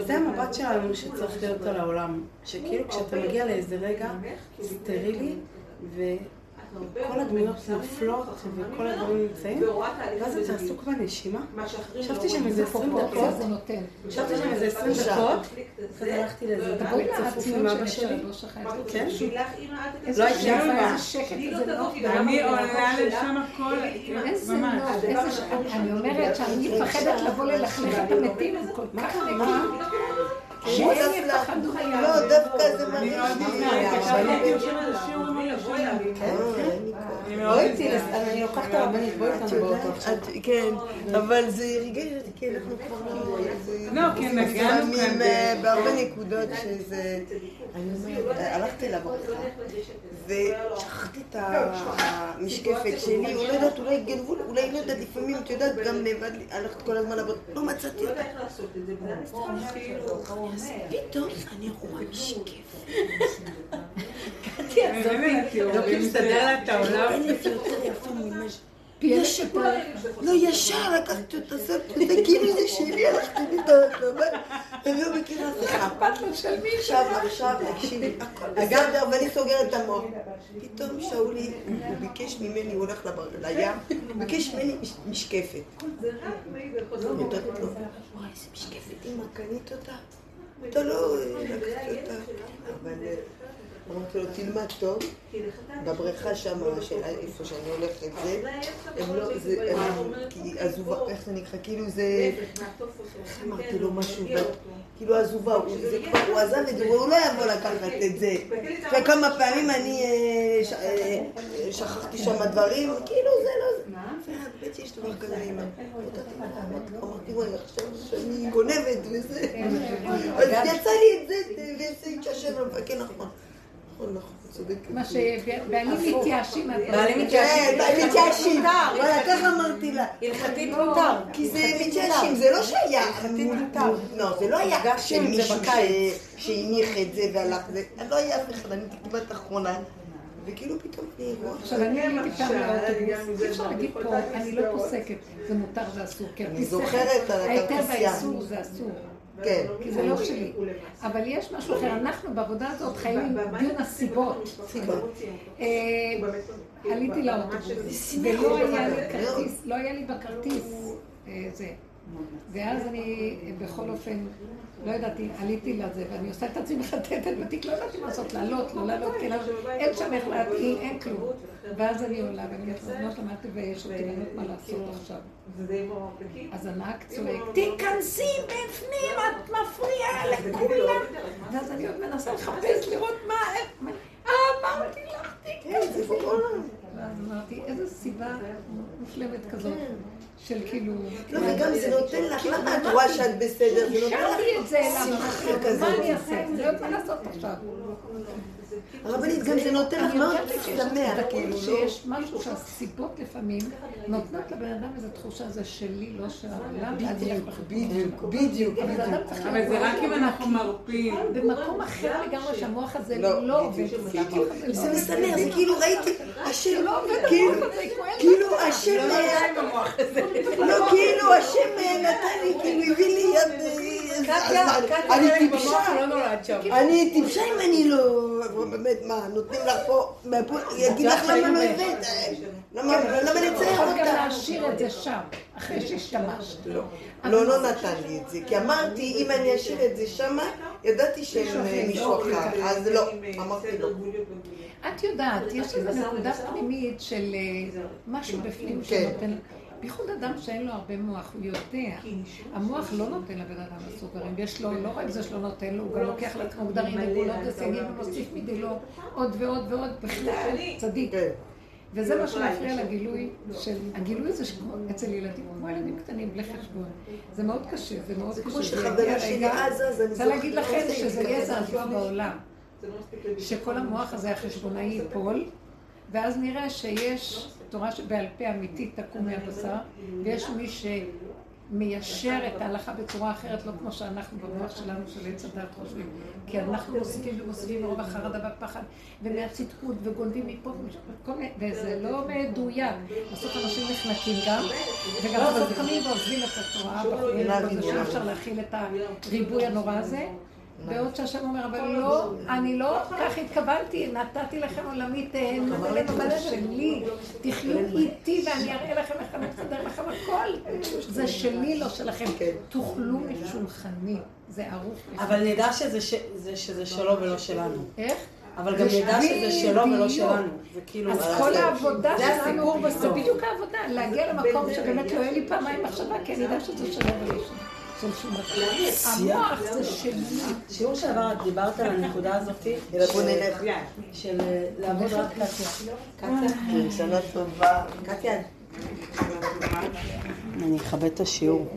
זה המבט שלנו שצריך להיות על העולם. שכאילו כשאתה מגיע לאיזה רגע סטרילי, כל הדמויות נופלות וכל הדברים נמצאים, ואז אתה עסוק בנשימה. חשבתי שם איזה עשרים דקות, חשבתי שם איזה עשרים דקות, אז הלכתי לאיזה דבר צפוף עם אבא שלי. כן? לא הייתי אף פעם. אני עולה לשם הכל, ממש. אני אומרת שאני מפחדת לבוא ללכלך את המתים, הם כל כך נקים. שהם יפחדו. לא, דווקא זה מרגיש אני לוקחת את הרבנית, בואי איתנו באוטו כן, אבל זה ריגש אותי, כי אנחנו כבר לא, כי נגענו כאן בהרבה נקודות שזה... אני אומרת, הלכתי לעבוד ושכחתי את המשקפת שלי, לא יודעת, אולי גנבו, אולי לא יודעת, לפעמים, את יודעת, גם לי, הלכת כל הזמן לעבוד, לא מצאתי אותה. פתאום אני רואה משקפת. [laughs] לא מסתדר לה את העולם. אין לי יותר יפה ממה ש... ישר, לא ישר לקחתי אותה, אותה, כאילו זה שלי, הלכתי מתחת לבית, אני לא מכירה את זה. אכפת לו של מי? עכשיו, עכשיו, תקשיבי, הכל בסדר, ואני סוגרת את המוח. פתאום שאולי, הוא ביקש ממני, הוא הולך לים, הוא ביקש ממני משקפת. אני נותנת לו, וואי, איזה משקפת, אמא, קנית אותה? אתה לא לקחתי אותה. אבל... אמרתי לו, תלמד טוב, בבריכה שם, איפה שאני הולכת, זה, הם לא, זה, כי עזובה, איך זה נקרא, כאילו זה, איך אמרתי לו משהו, כאילו עזובה, כבר, הוא עזב את זה, הוא לא יבוא לקחת את זה. וכמה פעמים אני שכחתי שם דברים, כאילו זה לא זה. באמת שיש דבר כזה, אמרתי, וואי, עכשיו שאני גונבת וזה, אז יצא לי את זה, וזה התקשר למפקד, נכון. נכון, נכון, צודקת. מה שבעלים מתייאשים. בעלים מתייאשים. בעלים מתייאשים. וואלה, ככה אמרתי לה. הלכתית מותר. כי זה מתייאשים, זה לא שהיה... הלכתית מותר. לא, זה לא היה של מישהו שהניח את זה והלך, זה לא היה אף אחד, אני כמעט אחרונה. וכאילו פתאום אני רואה... עכשיו אני הייתי פעם לאוטובוס, אי אפשר להגיד פה, אני לא פוסקת, זה מותר, זה אסור. אני זוכרת על הכרטיסייה. ההיתר והאיסור זה אסור. כן. כי זה לא שלי. אבל יש משהו אחר, אנחנו בעבודה הזאת חיים עם בין הסיבות. עליתי לאוטובוס, ולא היה לי כרטיס, לא היה לי בכרטיס זה. ואז אני, בכל אופן, לא ידעתי, עליתי לזה, ואני עושה את עצמי מחטטת בתיק, לא ידעתי מה לעשות, לעלות, לא לעלות, כי אין שם איך להתאים, אין כלום. ואז אני עולה, ואני אומרת, למדתי ויש אותי, ואני מה לעשות עכשיו. אז הנהג צועק, תיכנסי בפנים, את מפריעה לכולם. ואז אני עוד מנסה לחפש, לראות מה, אמרתי לך, תיכנסי. אמרתי, איזה סיבה מושלמת כזאת. של כאילו... לא, וגם זה נותן לך, למה את רואה שאת בסדר? זה נותן לך שמחה כזאת. מה אני אעשה? לא יודעת מה לעשות עכשיו. הרבנית, גם זה נותן לך מאוד שמח, כאילו, שיש משהו שהסיבות לפעמים נותנות לבן אדם איזו תחושה, זה שלי, לא של העולם. בדיוק, בדיוק. אבל זה רק אם אנחנו מרפים. במקום אחר לגמרי שהמוח הזה לא עובד. זה משמח, זה כאילו ראיתי, השם, כאילו השם, לא, כאילו השם נתן לי, כאילו הביא לי יד, אני טיפשה, אני טיפשה אם אני לא, באמת, מה, נותנים לך פה, יגיד לך למה לא הבאת, למה לצייר אותה? יכול גם להשאיר את זה שם, אחרי שהשתמשת. לא, לא, לא נתן לי את זה, כי אמרתי, אם אני אשאיר את זה שם, ידעתי שהם מישהו אחר, אז לא, אמרתי לא. את יודעת, יש איזו נקודה פנימית של משהו בפנים שנותן... בייחוד אדם שאין לו הרבה מוח, הוא יודע. המוח לא נותן לבן אדם מסוגרים. יש לו, לא רק זה שלא נותן לו, הוא גם לוקח לעצמו גדרים וגבולות וסייגים ומוסיף מדילו עוד ועוד ועוד, בכלל צדיק. וזה מה שמפריע לגילוי של... הגילוי הזה שכמו אצל ילדים, כמו ילדים קטנים, בלי חשבון. זה מאוד קשה, זה מאוד קשה. כמו שחברה שלי אז, אז אני רוצה להגיד לכם שזה יהיה זעזוע בעולם. שכל המוח הזה החשבונאי ייפול, ואז נראה שיש תורה שבעל פה אמיתית תקום מהבשר, ויש מי שמיישר את ההלכה בצורה אחרת, לא כמו שאנחנו במוח שלנו של עץ הדת חושבים. כי אנחנו מוסיפים ומוסיפים מרוב החרדה והפחד, ומהצדקות, וגונבים מפה, וזה לא מדויק. בסוף אנשים נחנקים גם, וגם בסוף קמים ועוזבים את התורה, בחורים, שאפשר להכיל את הריבוי הנורא הזה. בעוד שהשם אומר, אבל לא, אני לא כך התכוונתי, נתתי לכם עולמי תהנו ולמלא שלי, תחיו איתי ואני אראה לכם איך אני מסדר לכם הכל. זה שלי, לא שלכם. תאכלו משולחני, זה ערוך. אבל נדע שזה שלו ולא שלנו. איך? אבל גם נדע שזה שלו ולא שלנו. זה כאילו... אז כל העבודה שלנו, זה בדיוק העבודה, להגיע למקום שבאמת לא יהיה לי פעמיים מחשבה, כי אני יודעת שזה שלו ולא שלנו. המוח זה שלי. שיעור שעבר את דיברת על הנקודה הזאת, של לעבוד רק קטיה. קטיה, שנה טובה. קטיה. אני אכבד את השיעור.